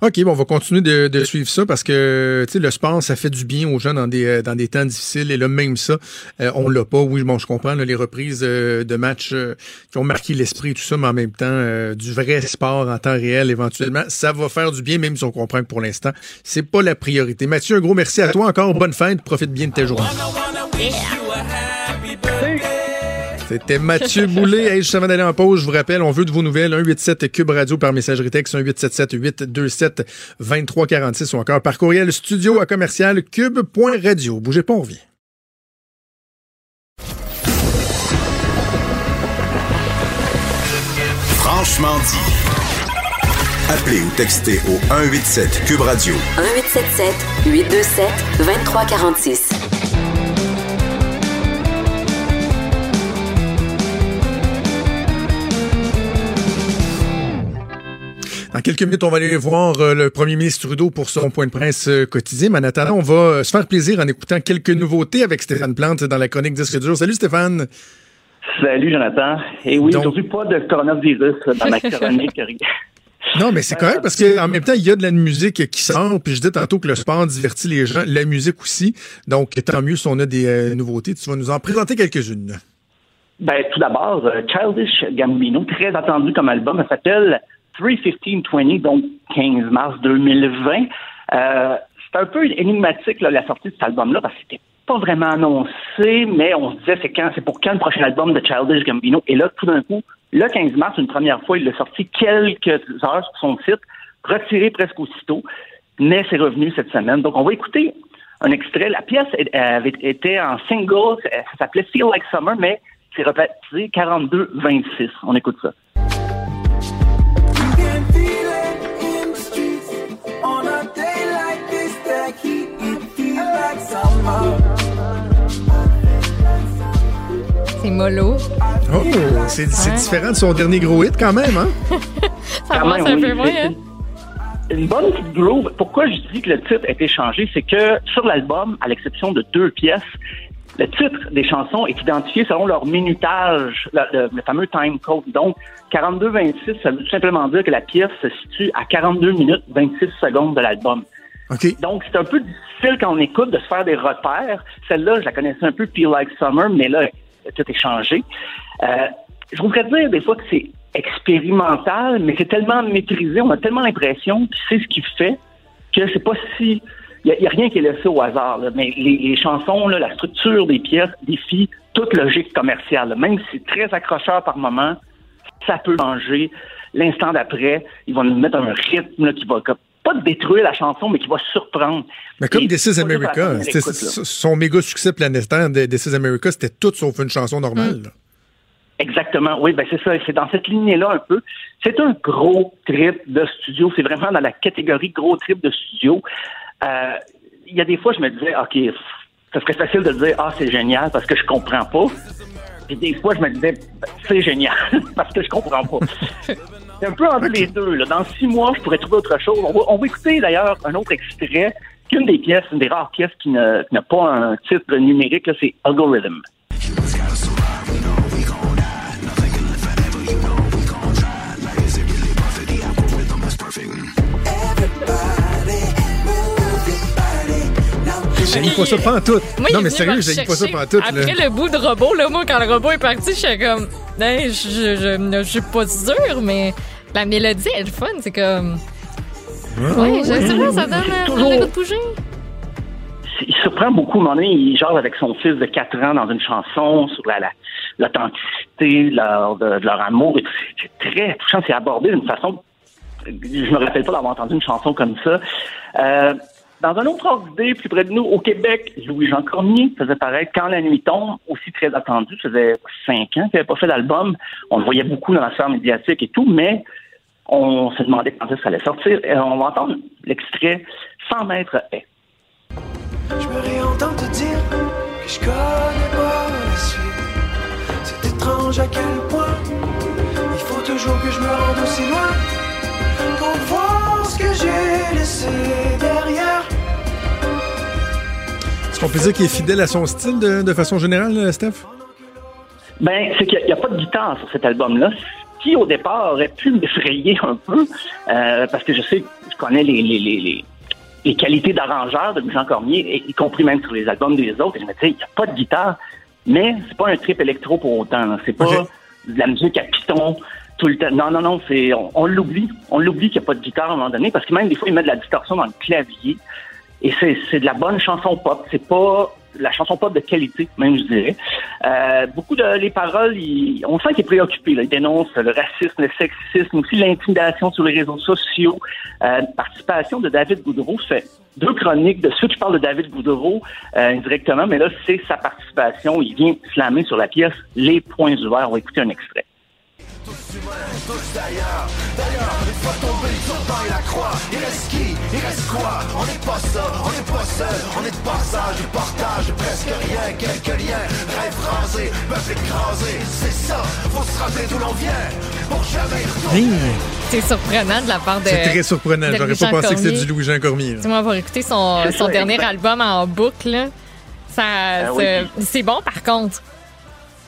OK, bon, on va continuer de, de suivre ça parce que, le sport, ça fait du bien aux gens dans des, euh, dans des temps difficiles. Et là, même ça, euh, on l'a pas. Oui, bon, je comprends, là, les reprises euh, de matchs qui ont marqué l'esprit et tout ça, mais en même temps, du vrai sport en temps réel, éventuellement, ça va faire du bien, même si on comprend que pour l'instant, c'est pas la priorité. Mathieu, un gros merci à toi encore. Bonne fête. Profite bien de tes journées. C'était Mathieu Boulay. Hey, juste avant d'aller en pause, je vous rappelle, on veut de vos nouvelles. 187 Cube Radio par messagerie texte, 1877 827 2346 ou encore par courriel studio à commercial cube.radio. Bougez pas, on revient. Franchement dit. Appelez ou textez au 187 Cube Radio. 1877 827 2346. Dans quelques minutes, on va aller voir euh, le premier ministre Trudeau pour son point de presse euh, quotidien. Mais en attendant, on va euh, se faire plaisir en écoutant quelques nouveautés avec Stéphane Plante dans la chronique Disque dur. Salut Stéphane. Salut Jonathan. Et oui, Donc- aujourd'hui pas de coronavirus dans ma chronique. Non, mais c'est correct parce qu'en même temps, il y a de la musique qui sort. Puis je dis tantôt que le sport divertit les gens, la musique aussi. Donc, tant mieux si on a des euh, nouveautés. Tu vas nous en présenter quelques-unes. Ben, tout d'abord, Childish Gambino, très attendu comme album, s'appelle 31520, donc 15 mars 2020. Euh, c'est un peu énigmatique là, la sortie de cet album-là parce que c'était pas vraiment annoncé, mais on se disait c'est quand, c'est pour quand le prochain album de Childish Gambino? Et là, tout d'un coup, le 15 mars, une première fois, il l'a sorti quelques heures sur son site, retiré presque aussitôt, mais c'est revenu cette semaine. Donc, on va écouter un extrait. La pièce est- avait été en single, ça s'appelait Feel Like Summer, mais c'est rebaptisé 42-26. On écoute ça. C'est mollo. Oh, c'est Ouais. différent de son dernier gros hit quand même, hein? Ça Quand même, un oui, peu moins, hein? Une bonne petite groove. Pourquoi je dis que le titre a été changé, c'est que sur l'album, à l'exception de deux pièces, le titre des chansons est identifié selon leur minutage, le, le- le fameux time code. Donc, 42-26, ça veut tout simplement dire que la pièce se situe à 42 minutes 26 secondes de l'album. Donc, c'est un peu difficile quand on écoute de se faire des repères. Celle-là, je la connaissais un peu, Feel Like Summer, mais là, tout est changé. Euh, je voudrais dire des fois que c'est expérimental, mais c'est tellement maîtrisé, on a tellement l'impression que c'est ce qui fait que c'est pas si... Il n'y a, rien qui est laissé au hasard, là. mais les, chansons, là, la structure des pièces défie toute logique commerciale. Même si c'est très accrocheur par moment, ça peut changer. L'instant d'après, ils vont nous mettre un rythme là, qui va pas détruire la chanson, mais qui va surprendre. Mais comme Et This is America, son méga succès planétaire de This is America, c'était tout sauf une chanson normale. là. Exactement, oui, ben c'est ça, c'est dans cette lignée-là un peu. C'est un gros trip de studio, c'est vraiment dans la catégorie gros trip de studio. Euh, il y a des fois, je me disais, OK, ça serait facile de dire, ah, c'est génial parce que je comprends pas. Puis des fois, je me disais, c'est génial parce que je comprends pas. C'est un peu entre les deux. Là. Dans six mois, je pourrais trouver autre chose. On va, on va écouter d'ailleurs un autre extrait qu'une des pièces, une des rares pièces qui n'a pas un titre numérique, c'est Algorithm. J'ai pas ça pas en tout. Moi, Non, mais sérieux, me j'ai pas ça chercher. pas en tout. Après le bout de robot, là, moi, quand le robot est parti, j'étais comme, hey, je, je, je suis pas sûre, mais la mélodie, elle est fun. C'est comme, ouais, je sais pas, ça donne euh, toujours- le goût de bouger. il surprend beaucoup. À un moment donné, il jase avec son fils de 4 ans dans une chanson sur la, la- l'authenticité leur- de, de leur amour. C'est très touchant. C'est abordé d'une façon. Je me rappelle pas d'avoir entendu une chanson comme ça. Euh, dans un autre ordre d'idée, plus près de nous, au Québec, Louis-Jean Cormier faisait paraître Quand la nuit tombe, aussi très attendu. Ça faisait cinq ans qu'il n'avait pas fait d'album. On le voyait beaucoup dans la sphère médiatique et tout, mais on se demandait quand ça allait sortir. Et on va entendre l'extrait 100 mètres est. Je me réentends te dire que je connais pas la suite. C'est étrange à quel point il faut toujours que je me rende aussi loin ce que j'ai laissé derrière. Est-ce qu'on peut dire qu'il est fidèle à son style de, de façon générale, Steph? Ben, c'est qu'il n'y a, pas de guitare sur cet album-là. Ce qui, au départ, aurait pu m'effrayer un peu, euh, parce que je sais, je connais les, les, les, les, les qualités d'arrangeur de Jean Cormier, y compris même sur les albums des autres. Et je me disais, il n'y a pas de guitare, mais c'est pas un trip électro pour autant. là. C'est pas de la musique à piton Non, non, non, c'est on, l'oublie. On l'oublie qu'il n'y a pas de guitare à un moment donné, parce que même des fois, il met de la distorsion dans le clavier. Et c'est, de la bonne chanson pop. C'est pas la chanson pop de qualité, même je dirais. Euh, beaucoup de les paroles, il- on sent qu'il est préoccupé. Là. Il dénonce le racisme, le sexisme, aussi l'intimidation sur les réseaux sociaux. Euh, participation de David Goudreau. Fait deux chroniques de ceux qui parlent de David Goudreau euh, directement, mais là, c'est sa participation. Il vient slammer sur la pièce Les Points ouverts. On va écouter un extrait. Tous d'ailleurs, d'ailleurs, une fois tombé, toujours dans la croix. Il reste qui? Il reste quoi? On n'est pas ça, on n'est pas seul, on est de passage, du portage, presque rien, quelques liens. Rêve rasé, peuple écrasé, c'est ça, faut se rappeler d'où l'on vient, pour jamais retourner. C'est surprenant de la part de. C'est très surprenant. J'aurais pas pensé que c'était du Louis-Jean Cormier. là. Tu sais, moi, on va écouter son, son dernier album en boucle. Ça, Ah oui. c'est bon, par contre.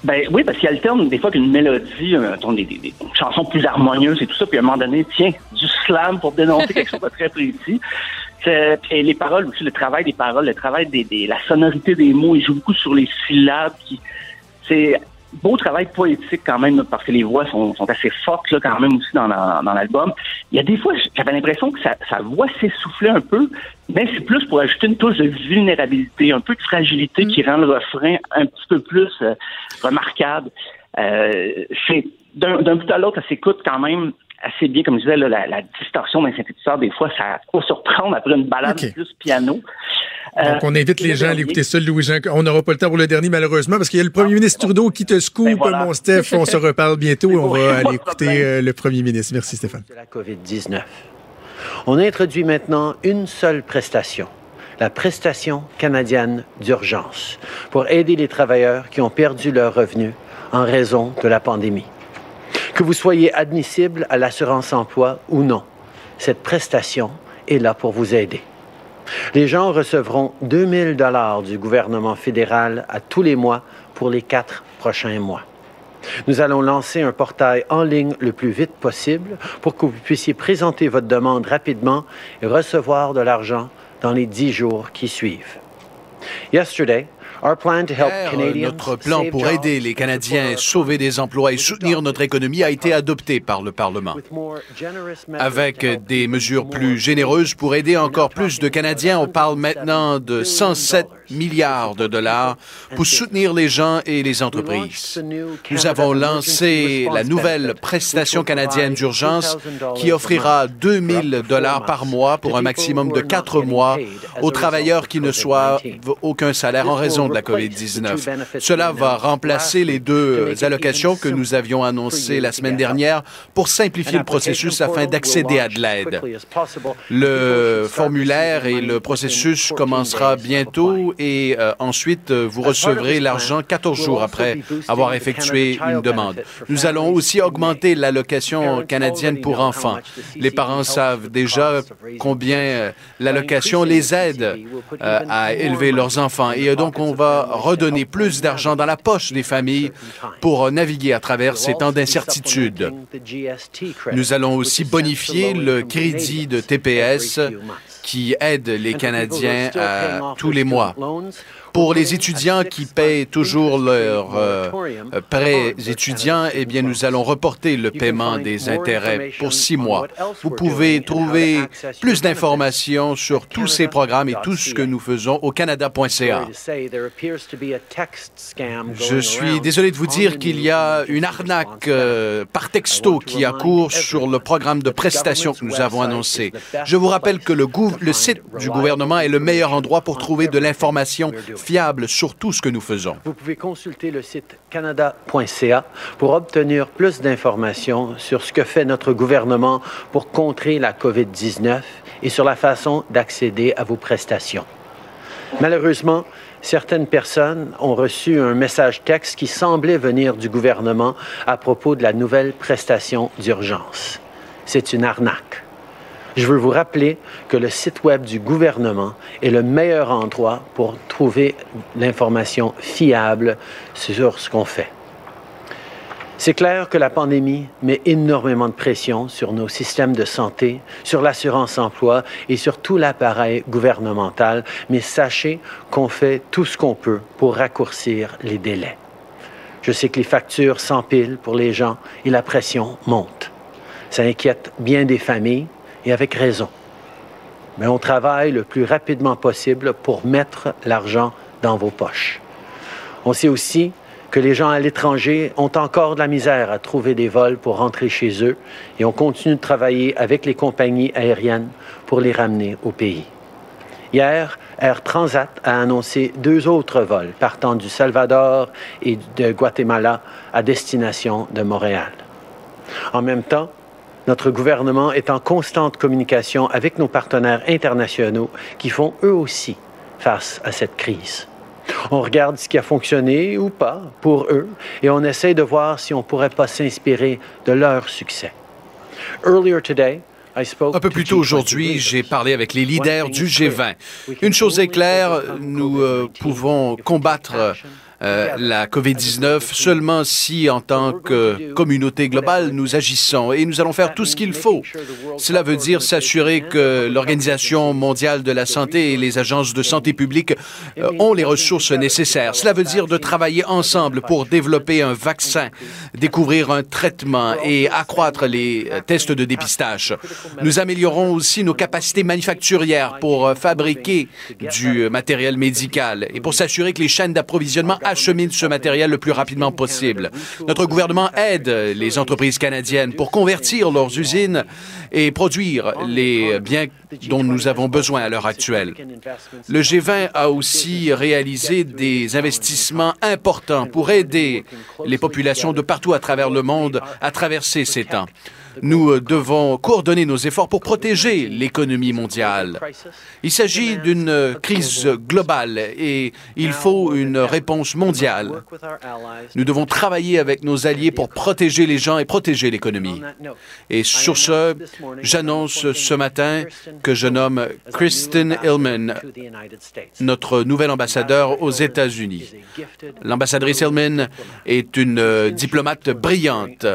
Ben oui, parce qu'il alterne des fois qu'une mélodie, euh, des, chansons plus harmonieuses et tout ça, puis à un moment donné, tiens, du slam pour dénoncer quelque chose de très précis. C'est- Puis les paroles aussi, le travail des paroles, le travail des, des- la sonorité des mots, il joue beaucoup sur les syllabes. Qui, c'est beau travail poétique quand même, parce que les voix sont, sont assez fortes là, quand même aussi dans, la- dans l'album. Il y a des fois, j'avais l'impression que sa, sa voix s'essoufflait un peu, mais c'est plus pour ajouter une touche de vulnérabilité, un peu de fragilité qui rend le refrain un petit peu plus euh, remarquable. Euh, c'est d'un d'un bout à l'autre, ça s'écoute quand même assez bien, comme je disais, là, la, la distorsion d'un synthétiseur, des fois, ça peut surprendre après une balade plus piano. Euh, Donc, on invite les le gens à l'écouter ça, Louis-Jean. On n'aura pas le temps pour le dernier, malheureusement, parce qu'il y a le premier ministre Trudeau qui te scoop, Ben voilà. mon Steph. On se reparle bientôt et on va aller écouter euh, le premier ministre. Merci, Stéphane. de la COVID-19. On introduit maintenant une seule prestation, la prestation canadienne d'urgence, pour aider les travailleurs qui ont perdu leurs revenus en raison de la pandémie. Que vous soyez admissible à l'assurance emploi ou non, cette prestation est là pour vous aider. Les gens recevront 2000 dollars du gouvernement fédéral à tous les mois pour les quatre prochains mois. Nous allons lancer un portail en ligne le plus vite possible pour que vous puissiez présenter votre demande rapidement et recevoir de l'argent dans les dix jours qui suivent. Yesterday, Canadians notre plan pour aider les Canadiens, sauver des emplois et soutenir notre économie a été adopté par le Parlement. Avec des mesures plus généreuses pour aider encore plus de Canadiens, on parle maintenant de 107 milliards de dollars pour soutenir les gens et les entreprises. Nous avons lancé la nouvelle prestation canadienne d'urgence qui offrira 2000 dollars par mois pour un maximum de quatre mois aux travailleurs qui ne reçoivent aucun salaire en raison de la COVID-19. Cela va remplacer les deux allocations que nous avions annoncées la semaine dernière pour simplifier le processus afin d'accéder à de l'aide. Le formulaire et le processus commencera bientôt et euh, ensuite euh, vous recevrez l'argent 14 jours après avoir effectué une demande. Nous allons aussi augmenter l'allocation canadienne pour enfants. Les parents savent déjà combien euh, l'allocation les aide à élever leurs enfants et donc on va redonner plus d'argent dans la poche des familles pour naviguer à travers ces temps d'incertitude. Nous allons aussi bonifier le crédit de TPS qui aide les Canadiens tous les mois. Pour les étudiants qui payent toujours leurs euh, prêts étudiants, eh bien, nous allons reporter le paiement des intérêts pour six mois. Vous pouvez trouver plus d'informations sur tous ces programmes et tout ce que nous faisons au canada.ca. Je suis désolé de vous dire qu'il y a une arnaque euh, par texto qui a cours sur le programme de prestations que nous avons annoncé. Je vous rappelle que le, le site du gouvernement est le meilleur endroit pour trouver de l'information sur tout ce que nous faisons. Vous pouvez consulter le site canada.ca pour obtenir plus d'informations sur ce que fait notre gouvernement pour contrer la COVID-19 et sur la façon d'accéder à vos prestations. Malheureusement, certaines personnes ont reçu un message texte qui semblait venir du gouvernement à propos de la nouvelle prestation d'urgence. C'est une arnaque. Je veux vous rappeler que le site Web du gouvernement est le meilleur endroit pour trouver l'information fiable sur ce qu'on fait. C'est clair que la pandémie met énormément de pression sur nos systèmes de santé, sur l'assurance-emploi et sur tout l'appareil gouvernemental, mais sachez qu'on fait tout ce qu'on peut pour raccourcir les délais. Je sais que les factures s'empilent pour les gens et la pression monte. Ça inquiète bien des familles et avec raison. Mais on travaille le plus rapidement possible pour mettre l'argent dans vos poches. On sait aussi que les gens à l'étranger ont encore de la misère à trouver des vols pour rentrer chez eux et on continue de travailler avec les compagnies aériennes pour les ramener au pays. Hier, Air Transat a annoncé deux autres vols partant du Salvador et de Guatemala à destination de Montréal. En même temps, notre gouvernement est en constante communication avec nos partenaires internationaux qui font eux aussi face à cette crise. On regarde ce qui a fonctionné ou pas pour eux et on essaie de voir si on pourrait pas s'inspirer de leur succès. Earlier today, un peu plus tôt aujourd'hui, j'ai parlé avec les leaders du G20. Une chose est claire, nous euh, pouvons combattre euh, la COVID-19 seulement si, en tant que communauté globale, nous agissons et nous allons faire tout ce qu'il faut. Cela veut dire s'assurer que l'Organisation mondiale de la santé et les agences de santé publique euh, ont les ressources nécessaires. Cela veut dire de travailler ensemble pour développer un vaccin, découvrir un traitement et accroître les euh, tests de dépistage. Nous améliorons aussi nos capacités manufacturières pour fabriquer du matériel médical et pour s'assurer que les chaînes d'approvisionnement achemine ce matériel le plus rapidement possible. Notre gouvernement aide les entreprises canadiennes pour convertir leurs usines et produire les biens dont nous avons besoin à l'heure actuelle. Le G20 a aussi réalisé des investissements importants pour aider les populations de partout à travers le monde à traverser ces temps. Nous euh, devons coordonner nos efforts pour protéger l'économie mondiale. Il s'agit d'une euh, crise globale et il faut une réponse mondiale. Nous devons travailler avec nos alliés pour protéger les gens et protéger l'économie. Et sur ce, j'annonce ce matin que je nomme Kristen Hillman notre nouvel ambassadeur aux États-Unis. L'ambassadrice Hillman est une euh, diplomate brillante.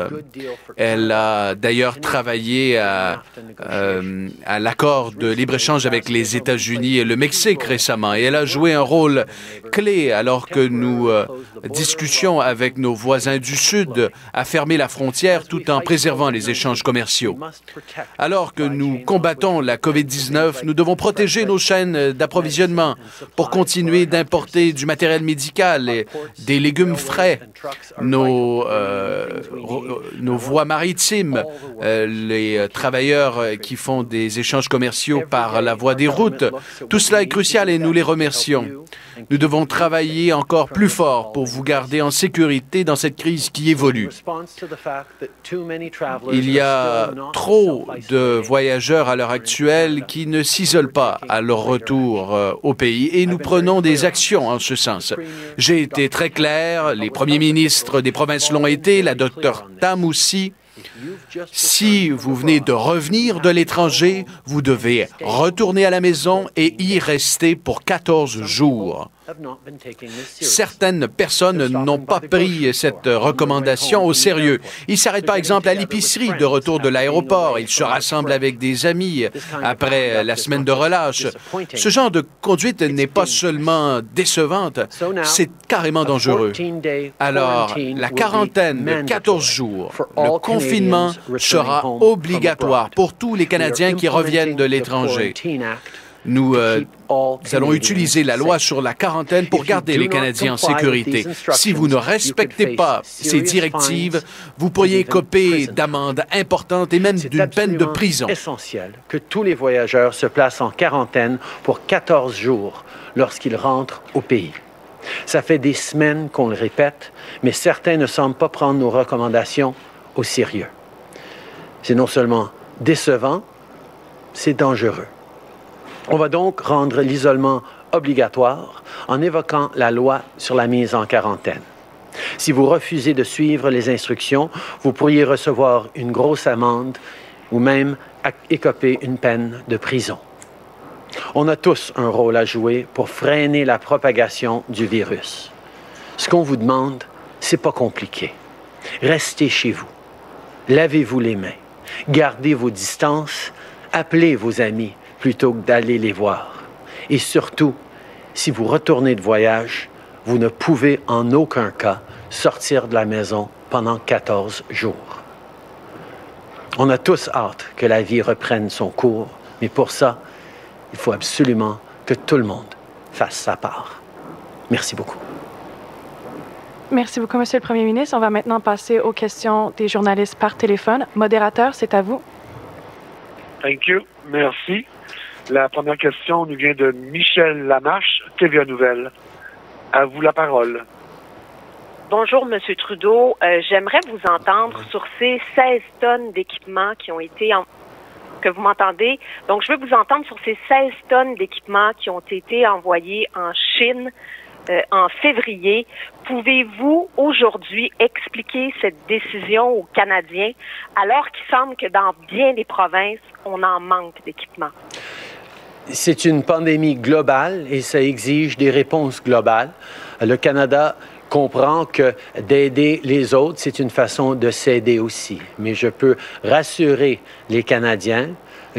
Elle a d'ailleurs travaillé à, euh, à l'accord de libre-échange avec les États-Unis et le Mexique récemment. Et elle a joué un rôle clé alors que nous euh, discutions avec nos voisins du Sud à fermer la frontière tout en préservant les échanges commerciaux. Alors que nous combattons la COVID-19, nous devons protéger nos chaînes d'approvisionnement pour continuer d'importer du matériel médical et des légumes frais, nos, euh, nos voies maritimes, euh, les euh, travailleurs euh, qui font des échanges commerciaux par la voie des routes. Tout cela est crucial et nous les remercions. Nous devons travailler encore plus fort pour vous garder en sécurité dans cette crise qui évolue. Il y a trop de voyageurs à l'heure actuelle qui ne s'isolent pas à leur retour au pays et nous prenons des actions en ce sens. J'ai été très clair, les premiers ministres des provinces l'ont été, la docteur Tam aussi. Si vous venez de revenir de l'étranger, vous devez retourner à la maison et y rester pour 14 jours. Certaines personnes n'ont pas pris cette recommandation au sérieux. Ils s'arrêtent par exemple à l'épicerie de retour de l'aéroport. Ils se rassemblent avec des amis après la semaine de relâche. Ce genre de conduite n'est pas seulement décevante, c'est carrément dangereux. Alors, la quarantaine de 14 jours, le confinement sera obligatoire pour tous les Canadiens qui reviennent de l'étranger. Nous, euh, allons utiliser la loi sur la quarantaine pour garder les Canadiens en sécurité. Si vous ne respectez pas ces directives, vous pourriez coper d'amendes importantes et même d'une peine de prison. essentiel que tous les voyageurs se placent en quarantaine pour 14 jours lorsqu'ils rentrent au pays. Ça fait des semaines qu'on le répète, mais certains ne semblent pas prendre nos recommandations au sérieux. C'est non seulement décevant, c'est dangereux. On va donc rendre l'isolement obligatoire en évoquant la loi sur la mise en quarantaine. Si vous refusez de suivre les instructions, vous pourriez recevoir une grosse amende ou même écoper une peine de prison. On a tous un rôle à jouer pour freiner la propagation du virus. Ce qu'on vous demande, c'est pas compliqué. Restez chez vous. Lavez-vous les mains. Gardez vos distances. Appelez vos amis plutôt que d'aller les voir. Et surtout, si vous retournez de voyage, vous ne pouvez en aucun cas sortir de la maison pendant 14 jours. On a tous hâte que la vie reprenne son cours, mais pour ça, il faut absolument que tout le monde fasse sa part. Merci beaucoup. Merci beaucoup, Monsieur le Premier ministre. On va maintenant passer aux questions des journalistes par téléphone. Modérateur, c'est à vous. Thank you. Merci. La première question nous vient de Michel Lamarche, TVA Nouvelle. À vous la parole. Bonjour, Monsieur Trudeau. Euh, J'aimerais vous entendre sur ces 16 tonnes d'équipements qui ont été en... que vous m'entendez. Donc, je veux vous entendre sur ces 16 tonnes d'équipements qui ont été envoyés en Chine euh, en février. Pouvez-vous aujourd'hui expliquer cette décision aux Canadiens alors qu'il semble que dans bien des provinces, on en manque d'équipements? C'est une pandémie globale et ça exige des réponses globales. Le Canada comprend que d'aider les autres, c'est une façon de s'aider aussi. Mais je peux rassurer les Canadiens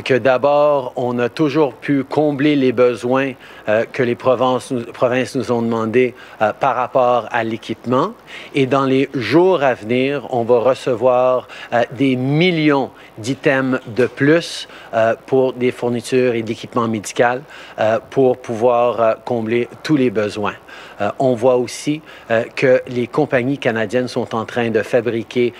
que d'abord, on a toujours pu combler les besoins euh, que les provinces nous, provinces nous ont demandé euh, par rapport à l'équipement. Et dans les jours à venir, on va recevoir euh, des millions d'items de plus pour des fournitures et d'équipements médicaux euh, pour pouvoir combler tous les besoins. On voit aussi que les compagnies canadiennes sont en train de fabriquer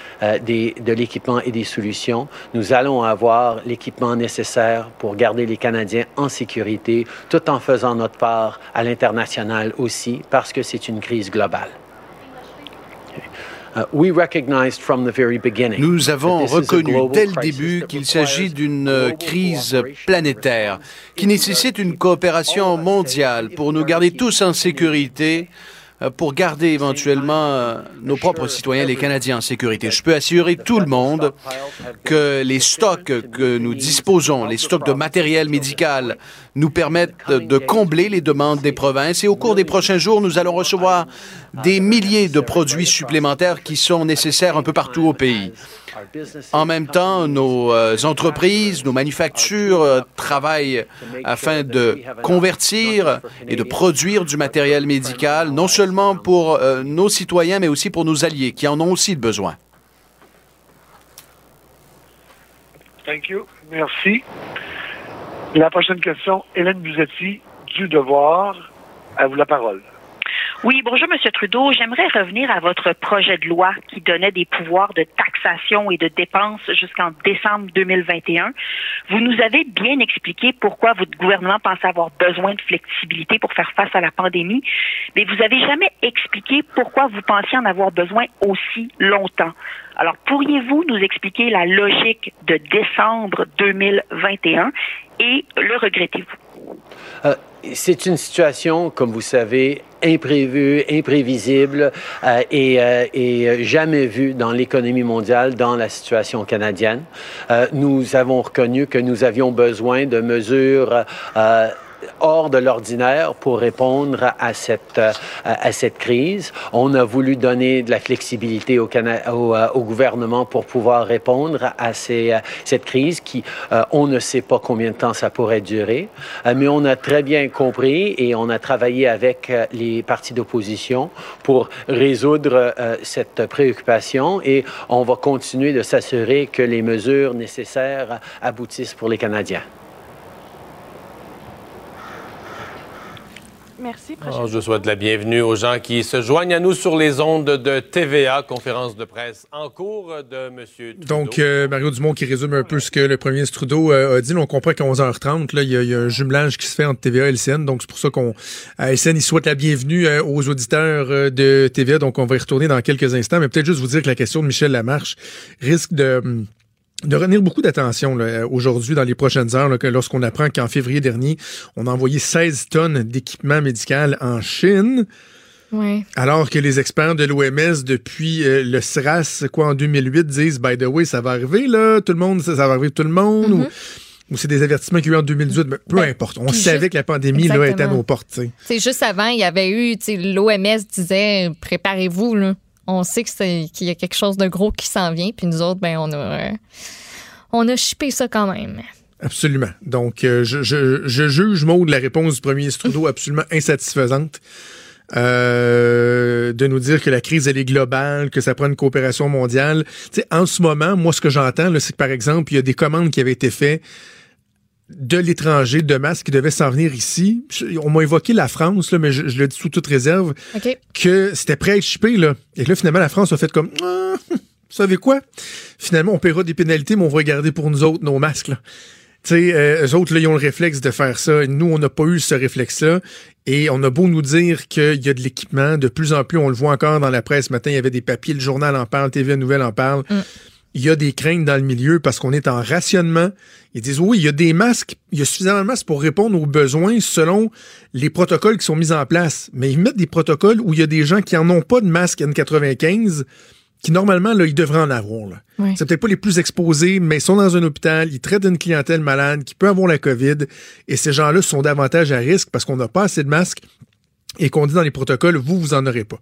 des, de l'équipement et des solutions. Nous allons avoir l'équipement nécessaire pour garder les Canadiens en sécurité, tout en faisant notre part à l'international aussi, parce que c'est une crise globale. Uh, beginning Nous avons reconnu dès le début that qu'il s'agit d'une euh, crise planétaire qui nécessite une coopération mondiale pour nous garder tous en sécurité, euh, pour garder éventuellement euh, nos propres citoyens, les Canadiens, en sécurité. Je peux assurer tout le monde que les stocks que nous disposons, les stocks de matériel médical, nous permettent de combler les demandes des provinces et au cours des prochains jours, nous allons recevoir des milliers de produits supplémentaires qui sont nécessaires un peu partout au pays. En même temps, nos euh, entreprises, nos manufactures euh, travaillent afin de convertir et de produire du matériel médical, non seulement pour euh, nos citoyens, mais aussi pour nos alliés, qui en ont aussi besoin. Thank. Merci. La prochaine question, Hélène Buzetti, du Devoir. À vous la parole. Oui, bonjour, Monsieur Trudeau. J'aimerais revenir à votre projet de loi qui donnait des pouvoirs de taxation et de dépenses jusqu'en décembre 2021. Vous nous avez bien expliqué pourquoi votre gouvernement pensait avoir besoin de flexibilité pour faire face à la pandémie, mais vous avez jamais expliqué pourquoi vous pensiez en avoir besoin aussi longtemps. Alors, pourriez-vous nous expliquer la logique de décembre 2021 et le regrettez-vous? Euh, c'est une situation, comme vous savez, imprévue, imprévisible euh, et, euh, jamais vue dans l'économie mondiale, dans la situation canadienne. Nous avons reconnu que nous avions besoin de mesures hors de l'ordinaire pour répondre à cette, euh, à cette crise. On a voulu donner de la flexibilité au, euh, gouvernement pour pouvoir répondre à euh, cette crise qui, on ne sait pas combien de temps ça pourrait durer, mais on a très bien compris et on a travaillé avec les partis d'opposition pour résoudre cette préoccupation et on va continuer de s'assurer que les mesures nécessaires aboutissent pour les Canadiens. Merci. Oh, je souhaite la bienvenue aux gens qui se joignent à nous sur les ondes de TVA, conférence de presse en cours de M. Trudeau. Donc, euh, Mario Dumont qui résume un peu ce que le premier ministre Trudeau euh, a dit. on comprend qu'à 11h30, là, il, y a, il y, a, un jumelage qui se fait entre TVA et LCN. Donc, c'est pour ça qu'on, à LCN, il souhaite la bienvenue euh, aux auditeurs euh, de TVA. Donc, on va y retourner dans quelques instants. Mais peut-être juste vous dire que la question de Michel Lamarche risque de hum, de retenir beaucoup d'attention aujourd'hui dans les prochaines heures lorsqu'on apprend qu'en février dernier, on a envoyé 16 tonnes d'équipement médical en Chine. Alors que les experts de l'OMS depuis euh, le SRAS, quoi, en 2008, disent, by the way, ça va arriver, là, tout le monde, ça, ça va arriver tout le monde, mm -hmm. ou, ou c'est des avertissements qu'il y a eu en 2018, mais peu ben, importe. On savait juste, que la pandémie, là, était à nos portes, C'est juste avant, il y avait eu, l'OMS disait, préparez-vous, là on sait qu'il y a quelque chose de gros qui s'en vient, puis nous autres, ben, on a, euh, chippé ça quand même. Absolument. Donc, euh, je, je, juge, Maud, la réponse du premier ministre Trudeau absolument insatisfaisante. Euh, de nous dire que la crise elle est globale, que ça prend une coopération mondiale. En ce moment, moi ce que j'entends, c'est que par exemple, il y a des commandes qui avaient été faites de l'étranger, de masques qui devaient s'en venir ici. On m'a évoqué la France, là, mais je, je, le dis sous toute réserve, okay. que c'était prêt à être shippé. Là. Et là, finalement, la France a fait comme... Ah, vous savez quoi? Finalement, on paiera des pénalités, mais on va garder pour nous autres nos masques. Là. Tu sais, euh, eux autres, là, ils ont le réflexe de faire ça. Nous, on n'a pas eu ce réflexe-là. Et on a beau nous dire qu'il y a de l'équipement, de plus en plus, on le voit encore dans la presse. Ce matin, il y avait des papiers, le journal en parle, TV Nouvelle en parle. Mm il y a des craintes dans le milieu parce qu'on est en rationnement. Ils disent oui, il y a des masques, il y a suffisamment de masques pour répondre aux besoins selon les protocoles qui sont mis en place. Mais ils mettent des protocoles où il y a des gens qui en ont pas de masque N95 qui normalement là, ils devraient en avoir. Là. Oui. C'est peut-être pas les plus exposés, mais ils sont dans un hôpital, ils traitent une clientèle malade qui peut avoir la COVID, et ces gens-là sont davantage à risque parce qu'on n'a pas assez de masques et qu'on dit dans les protocoles, vous, vous en aurez pas.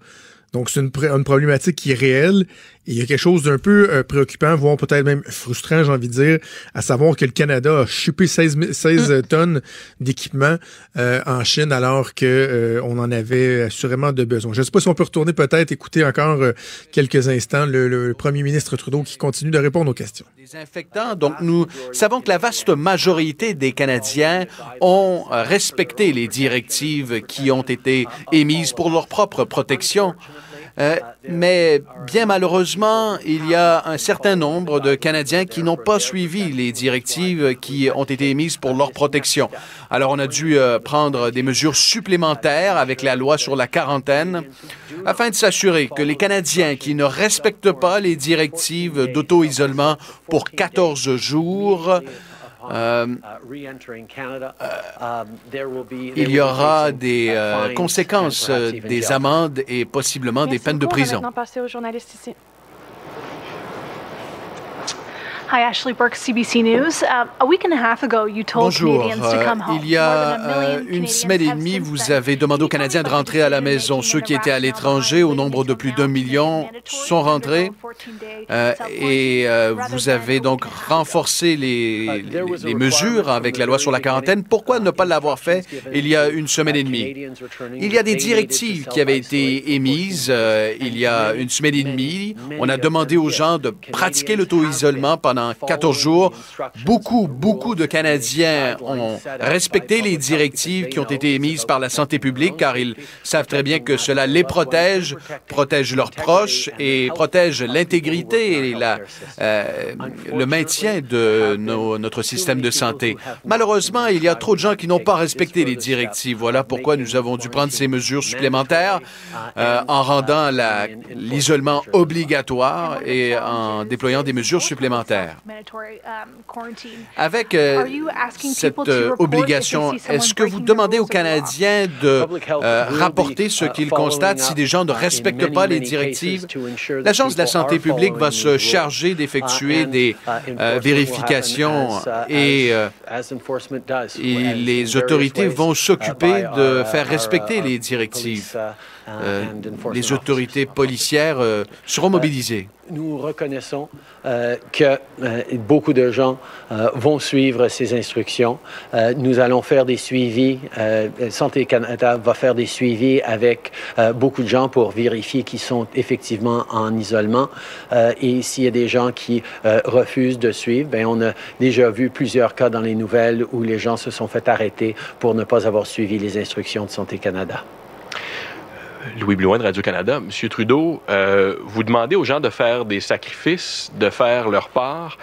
Donc, c'est une, une, problématique qui est réelle. Et il y a quelque chose d'un peu euh, préoccupant, voire peut-être même frustrant, j'ai envie de dire, à savoir que le Canada a chupé 16, 16 mmh. tonnes d'équipement euh, en Chine alors que euh, on en avait assurément de besoin. Je ne sais pas si on peut retourner peut-être écouter encore euh, quelques instants le, le, premier ministre Trudeau qui continue de répondre aux questions. Des infectants. Donc, nous savons que la vaste majorité des Canadiens ont respecté les directives qui ont été émises pour leur propre protection. Euh, mais bien malheureusement, il y a un certain nombre de Canadiens qui n'ont pas suivi les directives qui ont été émises pour leur protection. Alors, on a dû euh, prendre des mesures supplémentaires avec la loi sur la quarantaine afin de s'assurer que les Canadiens qui ne respectent pas les directives d'auto-isolement pour 14 jours il y aura des euh, conséquences, euh, des amendes et possiblement des peines de prison. Hi, Ashley Burke, CBC News. Uh, a week and a half ago, you told Bonjour. Canadians to come home. Il y a euh, une semaine et demie, vous avez demandé aux Canadiens de rentrer à la maison. Ceux qui étaient à l'étranger, au nombre de plus d'un million, sont rentrés. Euh, et euh, vous avez donc renforcé les, les, les, mesures avec la loi sur la quarantaine. Pourquoi ne pas l'avoir fait il y a une semaine et demie? Il y a des directives qui avaient été émises il y a une semaine et demie. On a demandé aux gens de pratiquer l'auto-isolement pendant pendant 14 jours. Beaucoup, beaucoup de Canadiens ont respecté les directives qui ont été émises par la santé publique car ils savent très bien que cela les protège, protège leurs proches et protège l'intégrité et euh, le maintien de notre système de santé. Malheureusement, il y a trop de gens qui n'ont pas respecté les directives. Voilà pourquoi nous avons dû prendre ces mesures supplémentaires euh, en rendant l'isolement obligatoire et en déployant des mesures supplémentaires. Mandatory um, quarantine. Avec euh, Are you asking cette people to euh, obligation, est-ce que vous demandez aux? Canadiens de euh, rapporter ce qu'ils constatent si des gens ne respectent pas les directives? L'Agence de la santé publique va se charger d'effectuer des euh, vérifications et, euh, et les autorités vont s'occuper de faire respecter les directives. Euh, les autorités policières euh, seront mobilisées. Nous reconnaissons euh, que euh, beaucoup de gens euh, vont suivre ces instructions. Euh, nous allons faire des suivis. euh, Santé Canada va faire des suivis avec euh, beaucoup de gens pour vérifier qu'ils sont effectivement en isolement. Euh, et s'il y a des gens qui euh, refusent de suivre, ben on a déjà vu plusieurs cas dans les nouvelles où les gens se sont fait arrêter pour ne pas avoir suivi les instructions de Santé Canada. Louis Blouin de Radio-Canada. Monsieur Trudeau, euh, vous demandez aux gens de faire des sacrifices, de faire leur part.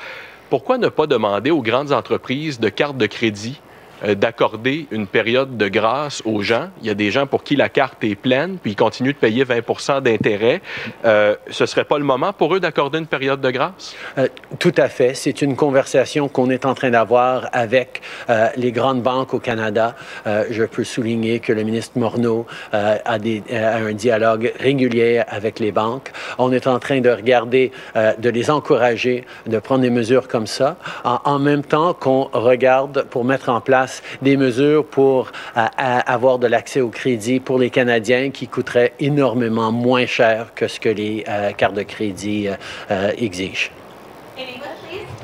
Pourquoi ne pas demander aux grandes entreprises de cartes de crédit d'accorder une période de grâce aux gens? Il y a des gens pour qui la carte est pleine, puis ils continuent de payer 20 d'intérêt. Euh, ce serait pas le moment pour eux d'accorder une période de grâce? Euh, tout à fait. C'est une conversation qu'on est en train d'avoir avec euh, les grandes banques au Canada. Euh, je peux souligner que le ministre Morneau euh, a, un dialogue régulier avec les banques. On est en train de regarder, euh, de les encourager de prendre des mesures comme ça, en même temps qu'on regarde pour mettre en place des mesures pour euh, à- avoir de l'accès au crédit pour les Canadiens qui coûteraient énormément moins cher que ce que les euh, cartes de crédit euh, euh, exigent.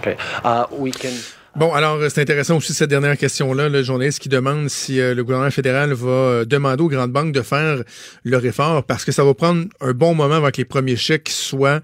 Okay. Uh, we can... Bon, alors euh, c'est intéressant aussi cette dernière question-là, le journaliste qui demande si euh, le gouvernement fédéral va euh, demander aux grandes banques de faire leur effort parce que ça va prendre un bon moment avant que les premiers chèques soient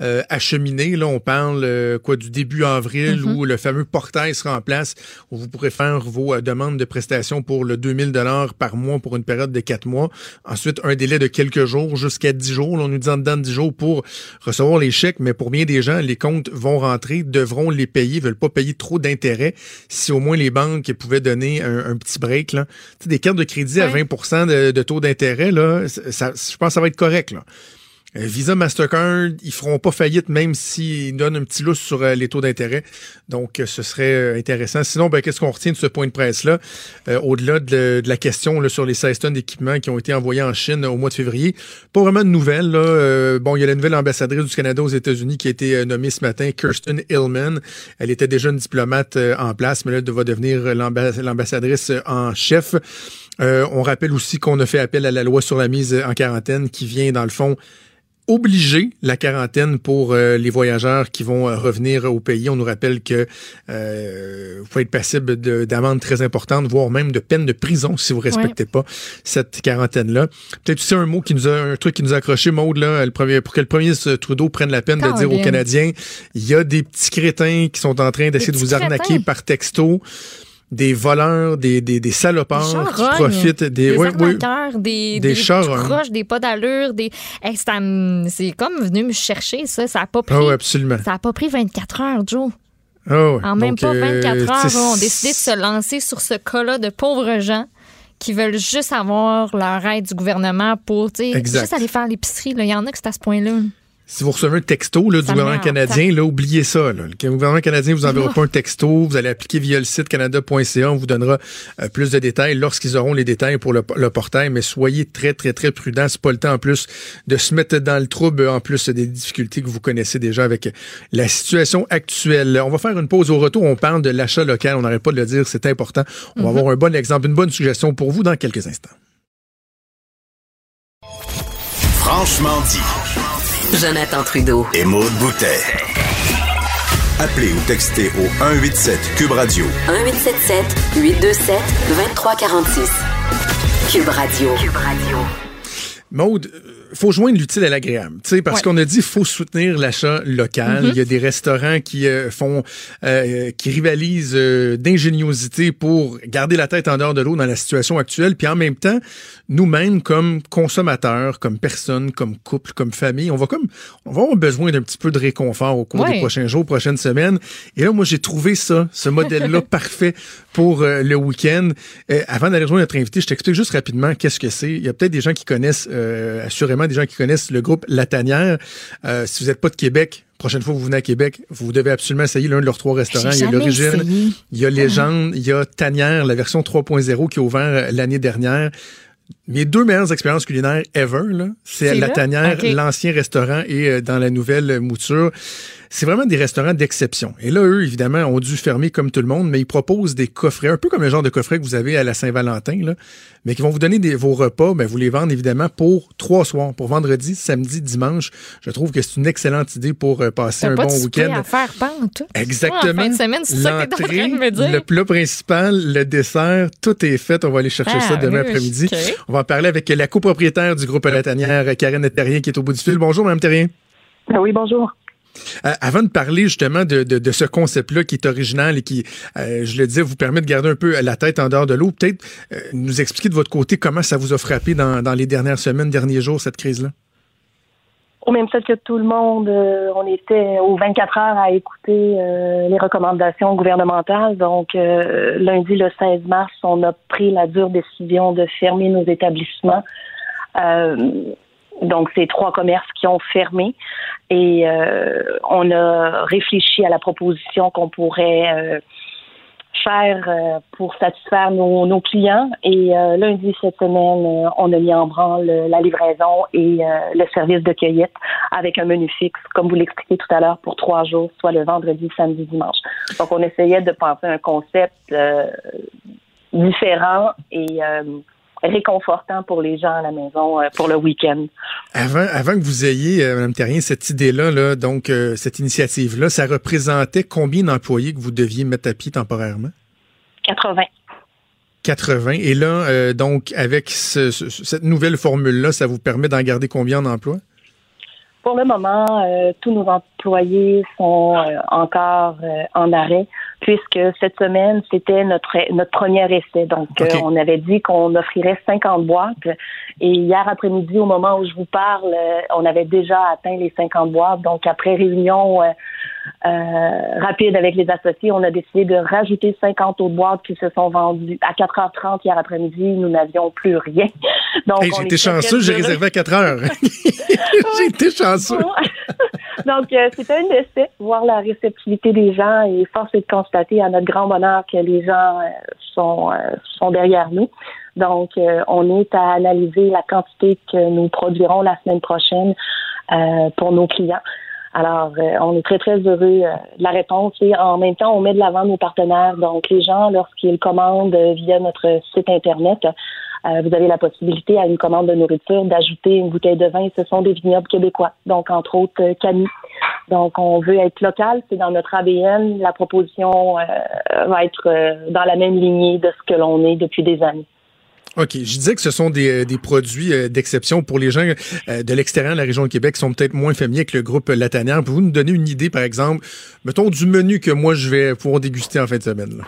euh. Là, on parle euh, quoi du début avril Mhm. où le fameux portail sera en place où vous pourrez faire vos euh, demandes de prestations pour le 2000 dollars par mois pour une période de quatre mois. Ensuite, un délai de quelques jours jusqu'à 10 jours. Là, on nous dit en dedans de 10 jours pour recevoir les chèques, mais pour bien des gens, les comptes vont rentrer, devront les payer, veulent pas payer trop d'intérêts. Si au moins les banques pouvaient donner un, un petit break, là. Des cartes de crédit à 20 de, de taux d'intérêt, là, ça, je pense que ça va être correct, là. Euh, Visa, Mastercard, ils feront pas faillite même s'ils donnent un petit lousse sur euh, les taux d'intérêt. Donc, euh, ce serait intéressant. Sinon, ben, qu'est-ce qu'on retient de ce point de presse-là? Euh, Au-delà de, la question là, sur les 16 tonnes d'équipements qui ont été envoyés en Chine au mois de février, pas vraiment de nouvelles. Là. Euh, bon, il y a la nouvelle ambassadrice du Canada aux États-Unis qui a été nommée ce matin, Kirsten Hillman. Elle était déjà une diplomate en place, mais là, elle va devenir l'amba- l'ambassadrice en chef. Euh, on rappelle aussi qu'on a fait appel à la loi sur la mise en quarantaine qui vient, dans le fond, obliger la quarantaine pour euh, les voyageurs qui vont euh, revenir au pays. On nous rappelle que euh, vous pouvez être passible de- d'amendes très importantes, voire même de peine de prison si vous respectez pas cette quarantaine-là. Peut-être aussi un mot qui nous a, un truc qui nous a accroché, Maude, là, le premier, pour que le premier Trudeau prenne la peine de dire aux. Canadiens, il y a des petits crétins qui sont en train d'essayer de vous arnaquer crétins. par texto. Des voleurs, des, des, des salopards qui profitent des, des oui, oui. des, Des croches, des pas d'allure, des. Hey, c'est comme venu me chercher, ça. Ça a pas pris. Ah oui, absolument. Ça a pas pris 24 heures, Joe. Ah ouais. En même Donc, pas euh, 24 heures, tu sais, on a décidé de se lancer sur ce cas-là de pauvres gens qui veulent juste avoir leur aide du gouvernement pour, tu sais, juste aller faire l'épicerie. Il y en a que c'est à ce point-là. Si vous recevez un texto là, du Ça gouvernement canadien, là, oubliez ça. Là. Le gouvernement canadien vous enverra pas un texto. Vous allez appliquer via le site canada.ca. On vous donnera euh, plus de détails lorsqu'ils auront les détails pour le, le portail. Mais soyez très, très, très prudents. C'est pas le temps en plus de se mettre dans le trouble, en plus des difficultés que vous connaissez déjà avec la situation actuelle. On va faire une pause au retour. On parle de l'achat local. On n'arrête pas de le dire. C'est important. On va Mhm. avoir un bon exemple, une bonne suggestion pour vous dans quelques instants. Franchement dit. Jonathan Trudeau. Et Maude Boutet. Appelez ou textez au 187 Cube Radio 1877 827 2346. Cube Radio. Cube Radio. Maude, euh, faut joindre l'utile à l'agréable, tu sais, parce qu'on a dit faut soutenir l'achat local. Mhm. Il y a des restaurants qui euh, font, euh, qui rivalisent euh, d'ingéniosité pour garder la tête en dehors de l'eau dans la situation actuelle, puis en même temps, nous-mêmes comme consommateurs, comme personnes, comme couple, comme famille, on va comme, on va avoir besoin d'un petit peu de réconfort au cours Ouais. des prochains jours, prochaines semaines. Et là, moi, j'ai trouvé ça, ce modèle-là parfait pour le week-end. Avant d'aller rejoindre notre invité, je t'explique juste rapidement qu'est-ce que c'est. Il y a peut-être des gens qui connaissent, euh, des gens qui connaissent le groupe La Tanière. Euh, si vous n'êtes pas de Québec, prochaine fois que vous venez à Québec, vous devez absolument essayer l'un de leurs trois restaurants. Il y a l'origine, il y a Légende, il y a Tanière, la version 3.0 qui a ouvert l'année dernière. Mes deux meilleures expériences culinaires ever, c'est la tanière, l'ancien restaurant et euh, dans la nouvelle mouture. C'est vraiment des restaurants d'exception. Et là, eux, évidemment, ont dû fermer comme tout le monde, mais ils proposent des coffrets, un peu comme le genre de coffret que vous avez à la Saint-Valentin, mais qui vont vous donner des, vos repas, ben, vous les vendent évidemment pour trois soirs, pour vendredi, samedi, dimanche. Je trouve que c'est une excellente idée pour euh, passer un pas bon week-end. à faire, tout. Exactement. En fin de semaine, c'est ça que t'es en train de me dire. le plat principal, le dessert, tout est fait. On va aller chercher Ah, ça demain oui, après-midi. ok. On va en parler avec la copropriétaire du groupe La Tanière, Karen Terrien, qui est au bout du fil. Bonjour, Mme Terrien. Oui, bonjour. Euh, avant de parler justement de, de, de ce concept-là qui est original et qui, euh, je le disais, vous permet de garder un peu la tête en dehors de l'eau, peut-être euh, nous expliquer de votre côté comment ça vous a frappé dans, dans les dernières semaines, derniers jours, cette crise-là. Au même titre que tout le monde, euh, on était aux 24 heures à écouter euh, les recommandations gouvernementales. Donc, euh, lundi, le 16 mars, on a pris la dure décision de fermer nos établissements. Donc, c'est trois commerces qui ont fermé et on a réfléchi à la proposition qu'on pourrait faire euh, pour satisfaire nos, nos clients. Et euh, lundi cette semaine, euh, on a mis en branle la livraison et euh, le service de cueillette avec un menu fixe, comme vous l'expliquez tout à l'heure, pour trois jours, soit le vendredi, samedi, dimanche. Donc, on essayait de penser un concept euh, différent et euh, réconfortant pour les gens à la maison euh, pour le week-end. Avant, avant que vous ayez, euh, Mme Terrien, cette idée-là, là, donc euh, cette initiative-là, ça représentait combien d'employés que vous deviez mettre à pied temporairement? 80. 80. Et là, donc, avec ce- ce- cette nouvelle formule-là, ça vous permet d'en garder combien en emploi? Pour le moment, tous nos employés sont encore en arrêt puisque cette semaine, c'était notre notre premier essai. Donc, euh, on avait dit qu'on offrirait 50 boîtes. Et hier après-midi, au moment où je vous parle, euh, on avait déjà atteint les 50 boîtes. Donc, après réunion euh, rapide avec les associés, on a décidé de rajouter 50 autres boîtes qui se sont vendues. À 4h30 hier après-midi, nous n'avions plus rien. Donc, Hey, très, chanceux, j'ai réservé à 4 heures. été chanceux. Donc, euh, c'était un essai, voir la réceptivité des gens et force est de constater à notre grand bonheur que les gens euh, sont, euh, sont derrière nous. Donc, euh, on est à analyser la quantité que nous produirons la semaine prochaine euh, pour nos clients. Alors, euh, on est très, très heureux euh, de la réponse et en même temps, on met de l'avant nos partenaires. Donc, les gens, lorsqu'ils commandent euh, via notre site Internet, euh, vous avez la possibilité à une commande de nourriture d'ajouter une bouteille de vin. Ce sont des vignobles québécois, donc entre autres euh, Camille. Donc, on veut être local, c'est dans notre ABN. La proposition va être dans la même lignée de ce que l'on est depuis des années. OK. Je disais que ce sont des, euh, produits euh, d'exception pour les gens euh, de l'extérieur de la région de Québec qui sont peut-être moins familiers avec le groupe La Tanière. Pouvez-vous nous donner une idée, par exemple, mettons, du menu que moi, je vais pouvoir déguster en fin de semaine?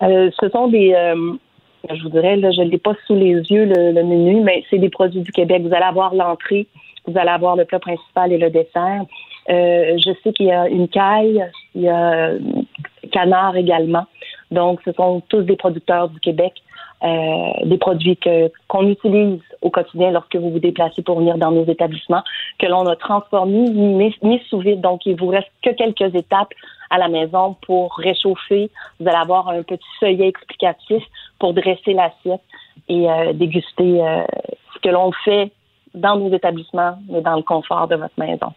ce sont des, je vous dirais, je ne l'ai pas sous les yeux le, menu, mais c'est des produits du Québec. Vous allez avoir l'entrée, vous allez avoir le plat principal et le dessert. Je sais qu'il y a une caille, il y a canard également. Donc, ce sont tous des producteurs du Québec, euh, des produits que qu'on utilise au quotidien lorsque vous vous déplacez pour venir dans nos établissements, que l'on a transformés, mis, mis sous vide. Donc, il vous reste que quelques étapes à la maison pour réchauffer. Vous allez avoir un petit feuillet explicatif pour dresser l'assiette et euh, déguster euh, ce que l'on fait dans nos établissements, mais dans le confort de votre maison.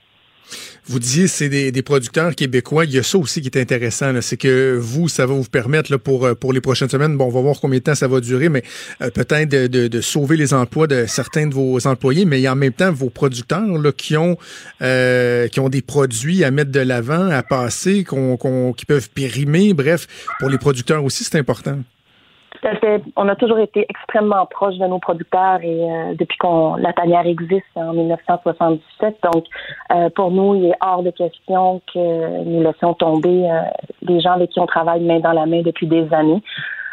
Vous disiez c'est des, producteurs québécois. Il y a ça aussi qui est intéressant. C'est que vous, ça va vous permettre pour, euh, pour les prochaines semaines, bon, on va voir combien de temps ça va durer, mais euh, peut-être de, sauver les emplois de certains de vos employés, mais en même temps vos producteurs qui, ont, euh, qui ont des produits à mettre de l'avant, à passer, qu'on, qu'on- qui peuvent périmer. Bref, pour les producteurs aussi, c'est important. On a toujours été extrêmement proche de nos producteurs et euh, depuis qu'on la tanière existe en 1977. Donc, euh, pour nous, il est hors de question que nous laissions tomber euh, les gens avec qui on travaille main dans la main depuis des années.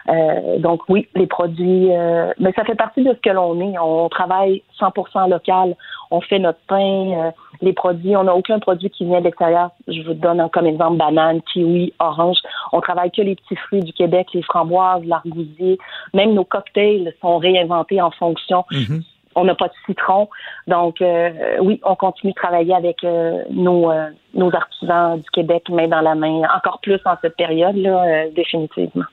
Euh, donc oui, les produits, euh, mais ça fait partie de ce que l'on est. On travaille 100% local. On fait notre pain, euh, les produits. On n'a aucun produit qui vient de l'extérieur. Je vous donne comme exemple banane, kiwi, orange. On travaille que les petits fruits du Québec, les framboises, l'argousier. Même nos cocktails sont réinventés en fonction. On n'a pas de citron. Donc, euh, oui, on continue de travailler avec euh, nos, euh, nos artisans du Québec main dans la main, encore plus en cette période-là, euh, définitivement.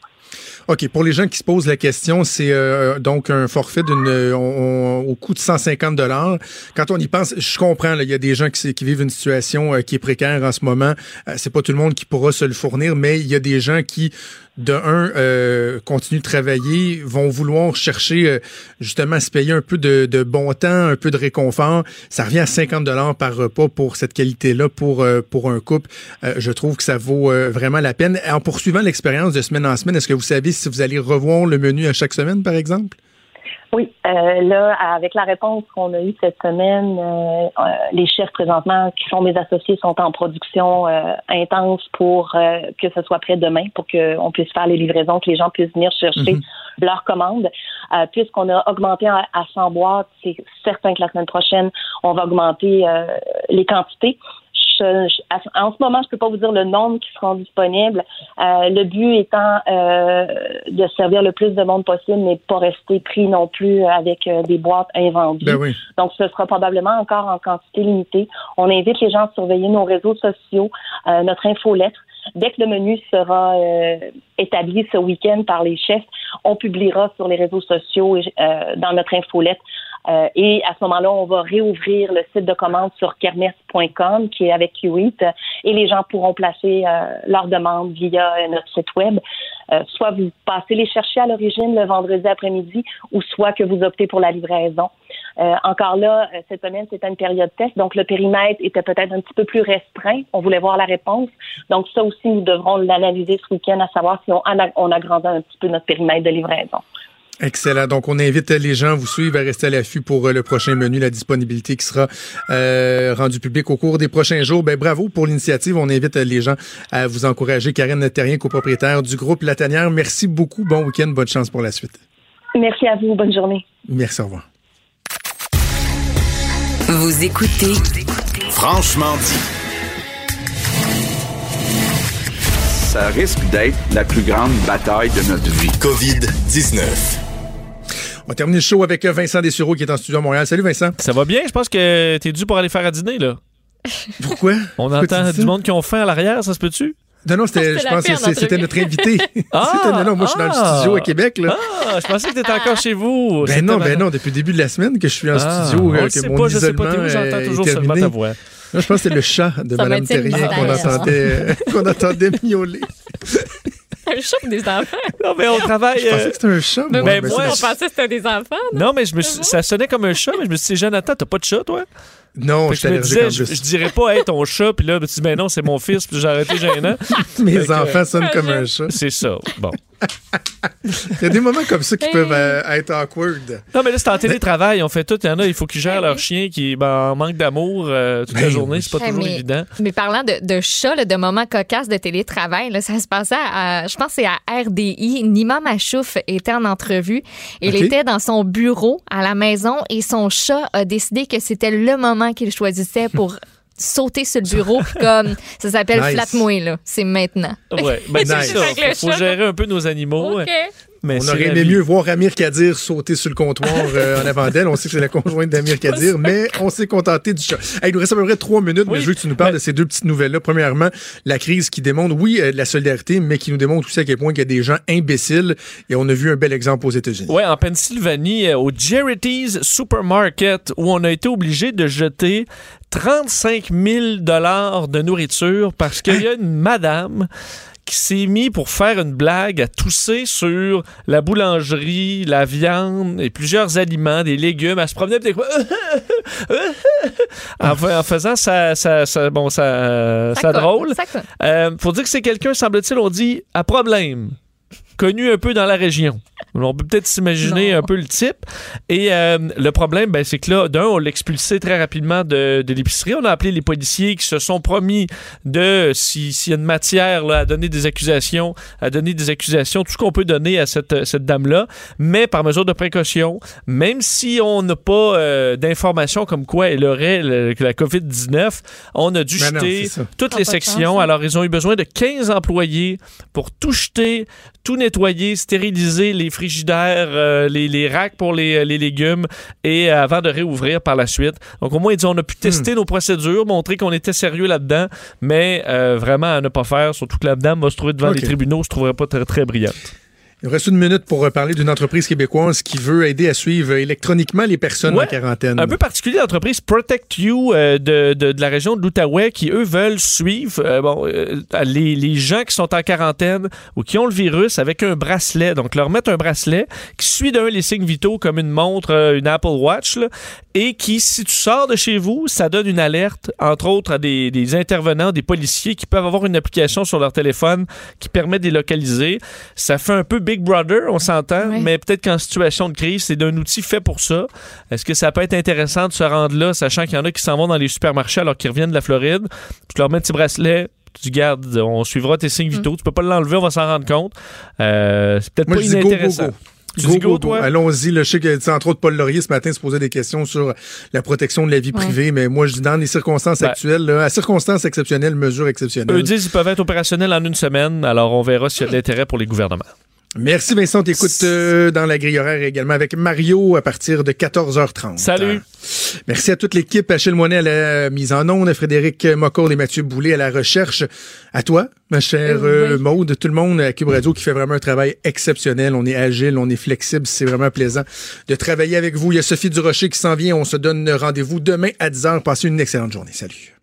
OK, pour les gens qui se posent la question, c'est euh, donc un forfait euh, au coût de 150 dollars. Quand on y pense, je comprends, il y a des gens qui, vivent une situation euh, qui est précaire en ce moment. Euh, c'est pas tout le monde qui pourra se le fournir, mais il y a des gens qui, de un, continuent de travailler, vont vouloir chercher justement à se payer un peu de, de bon temps, un peu de réconfort. Ça revient à 50 dollars par repas pour cette qualité-là, pour pour un couple. Je trouve que ça vaut vraiment la peine. En poursuivant l'expérience de semaine en semaine, est-ce que vous savez si vous allez revoir le menu à chaque semaine, par exemple? Oui, euh, là, avec la réponse qu'on a eue cette semaine, euh, euh, les chefs présentement qui sont mes associés sont en production euh, intense pour que ce soit prêt demain, pour qu'on puisse faire les livraisons, que les gens puissent venir chercher Mhm. leurs commandes. Puisqu'on a augmenté à, à 100 boîtes, c'est certain que la semaine prochaine, on va augmenter les quantités. Je- je- à- en ce moment, je peux pas vous dire le nombre qui seront disponibles. Euh, le but étant euh, de servir le plus de monde possible, mais pas rester pris non plus avec euh, des boîtes invendues. Ben oui. Donc, ce sera probablement encore en quantité limitée. On invite les gens à surveiller nos réseaux sociaux, notre infolettre. Dès que le menu sera établi ce week-end par les chefs, on publiera sur les réseaux sociaux et dans notre infolettre. Euh, et à ce moment-là, on va réouvrir le site de commande sur kermesse.com qui est avec Q8 euh, et les gens pourront placer euh, leurs demandes via euh, notre site web. Euh, soit vous passez les chercher à l'origine le vendredi après-midi ou soit que vous optez pour la livraison. Euh, encore là, cette semaine, c'était une période test, donc le périmètre était peut-être un petit peu plus restreint. On voulait voir la réponse. Donc ça aussi, nous devrons l'analyser ce week-end, à savoir si on, on agrandit un petit peu notre périmètre de livraison. Excellent. Donc, on invite les gens à vous suivre, à rester à l'affût pour euh, le prochain menu, la disponibilité qui sera euh, rendue publique au cours des prochains jours. Ben, bravo pour l'initiative. On invite euh, les gens à vous encourager. Karine Terrien, copropriétaire du groupe La Tanière. Merci beaucoup. Bon week-end. Bonne chance pour la suite. Merci à vous. Bonne journée. Merci. Au revoir. Vous écoutez Franchement dit. Ça risque d'être la plus grande bataille de notre vie. COVID-19. On va terminer le show avec euh, Vincent Dessureau qui est en studio à Montréal. Salut Vincent. Ça va bien? Je pense que t'es dû pour aller faire à dîner, là. Pourquoi? On Pourquoi tu entend du monde qui ont faim à l'arrière, ça se peut-tu? Non, non, c'était, je pense que c'est- c'était notre invité. Ah! C'était- non, non, moi, je suis dans le studio à Québec, là. Ah, je pensais que t'étais encore chez vous. Ben C'était non, ben non, depuis le début de la semaine que je suis en Ah, studio, euh, que mon pas, je sais pas, j'entends est toujours seulement terminé. ta voix. Non, je pense que c'était le chat de Mme Terrien qu'on entendait, qu'on entendait miauler. Un chat pour des enfants. Non, mais on travaille. Je pensais euh, que c'était un chat, moi. Ben, moi, c'est- On pensait que c'était des enfants. Non, mais je me suis- ça sonnait comme un chat, mais je me suis dit, Jonathan, t'as pas de chat, toi? Non, je me disais, je, dirais pas, hey, ton chat, puis là, je me dis, ben non, c'est mon fils, puis j'ai arrêté gênant. Mes que, enfants euh, sonnent comme un chat. C'est ça. Bon. Il y a des moments comme ça qui peuvent euh, être awkward. Non, mais là, c'est en télétravail. On fait tout. Il y en a, il faut qu'ils gèrent leur chien qui est ben, en manque d'amour euh, toute la Ben journée. C'est pas Hey, toujours mais, évident. mais parlant de, de chat, là, de moments cocasses de télétravail, là, ça se passait à, je pense que c'est à RDI. Nima Machouf était en entrevue. Il était dans son bureau à la maison et son chat a décidé que c'était le moment qu'il choisissait pour sauter sur le bureau. puis comme ça s'appelle Nice. flat-mouille, là. C'est maintenant. Ouais, ben, c'est Nice. ça. Faut, faut gérer un peu nos animaux. OK. Mais On aurait aimé mieux voir Amir Kadir sauter sur le comptoir euh, en avant d'elle. On sait que c'est la conjointe d'Amir Kadir, mais on s'est contenté du chat. Hey, il nous reste à peu près trois minutes, mais je veux que tu nous parles de ces deux petites nouvelles-là. Premièrement, la crise qui démontre, oui, euh, de la solidarité, mais qui nous démontre aussi à quel point il y a des gens imbéciles. Et on a vu un bel exemple aux États-Unis. Ouais, en Pennsylvanie, euh, au Charities Supermarket, où on a été obligé de jeter 35 000 dollars de nourriture parce qu'il y a une madame qui s'est mis pour faire une blague à tousser sur la boulangerie, la viande et plusieurs aliments, des légumes. Elle se promenait en, fa- en faisant sa, sa- sa- bon, Ça drôle. ça colle. Euh, faut dire que c'est quelqu'un, semble-t-il, on dit, à problème. Connu un peu dans la région. On peut peut-être s'imaginer un peu le type. Et euh, le problème, ben, c'est que là, d'un, on l'a expulsé très rapidement de, de l'épicerie. On a appelé les policiers qui se sont promis de, s'il y a une matière là, à donner des accusations, à donner des accusations, tout ce qu'on peut donner à cette, cette dame-là. Mais par mesure de précaution, même si on n'a pas euh, d'informations comme quoi elle aurait le- la COVID-19, on a dû Ben jeter toutes les sections. chance, hein. Alors, ils ont eu besoin de 15 employés pour tout jeter, tout nettoyer, stériliser les frigidaires, euh, les, les racks pour les, les légumes et euh, avant de réouvrir par la suite. Donc, au moins, ils disent on a pu Hmm. tester nos procédures, montrer qu'on était sérieux là-dedans, mais euh, vraiment à ne pas faire, surtout que la dame va se trouver devant les tribunaux, se trouverait pas très, très brillante. Il nous reste une minute pour euh, parler d'une entreprise québécoise qui veut aider à suivre électroniquement les personnes Ouais. en quarantaine. Un peu particulier l'entreprise Protect You euh, de, de, de la région de l'Outaouais qui, eux, veulent suivre euh, bon, euh, les, les gens qui sont en quarantaine ou qui ont le virus avec un bracelet. Donc, leur mettre un bracelet qui suit d'un les signes vitaux comme une montre, une Apple Watch, là, et qui, si tu sors de chez vous, ça donne une alerte, entre autres, à des, des intervenants, des policiers qui peuvent avoir une application sur leur téléphone qui permet de les localiser. Ça fait un peu Big Brother, on s'entend, mais peut-être qu'en situation de crise, c'est d'un outil fait pour ça. Est-ce que ça peut être intéressant de se rendre là, sachant qu'il y en a qui s'en vont dans les supermarchés alors qu'ils reviennent de la Floride? Tu leur mets un petit bracelet, tu gardes, on suivra tes signes vitaux. Tu peux pas l'enlever, on va s'en rendre compte. Euh, c'est peut-être Moi, pas je dis go, go, inintéressant. go. Tu Go, dis go, go, toi? Allons-y. tu sais, entre autres, Paul Laurier, ce matin, se posait des questions sur la protection de la vie Ouais. privée, mais moi, je dis dans les circonstances Ben. actuelles, là, à circonstances exceptionnelles, mesures exceptionnelles. Eux disent qu'ils peuvent être opérationnels en une semaine, alors on verra s'il y a de l'intérêt pour les gouvernements. Merci Vincent, t'écoutes euh, dans la grille horaire également avec Mario à partir de 14h30. Salut. Merci à toute l'équipe, Achille Moinet à la mise en onde, Frédéric Mocourt et Mathieu Boulet à la recherche. À toi, ma chère euh, Maude, tout le monde à Cube Radio qui fait vraiment un travail exceptionnel. On est agile, on est flexible, c'est vraiment plaisant de travailler avec vous. Il y a Sophie Durocher qui s'en vient. On se donne rendez-vous demain à 10h. Passez une excellente journée. Salut.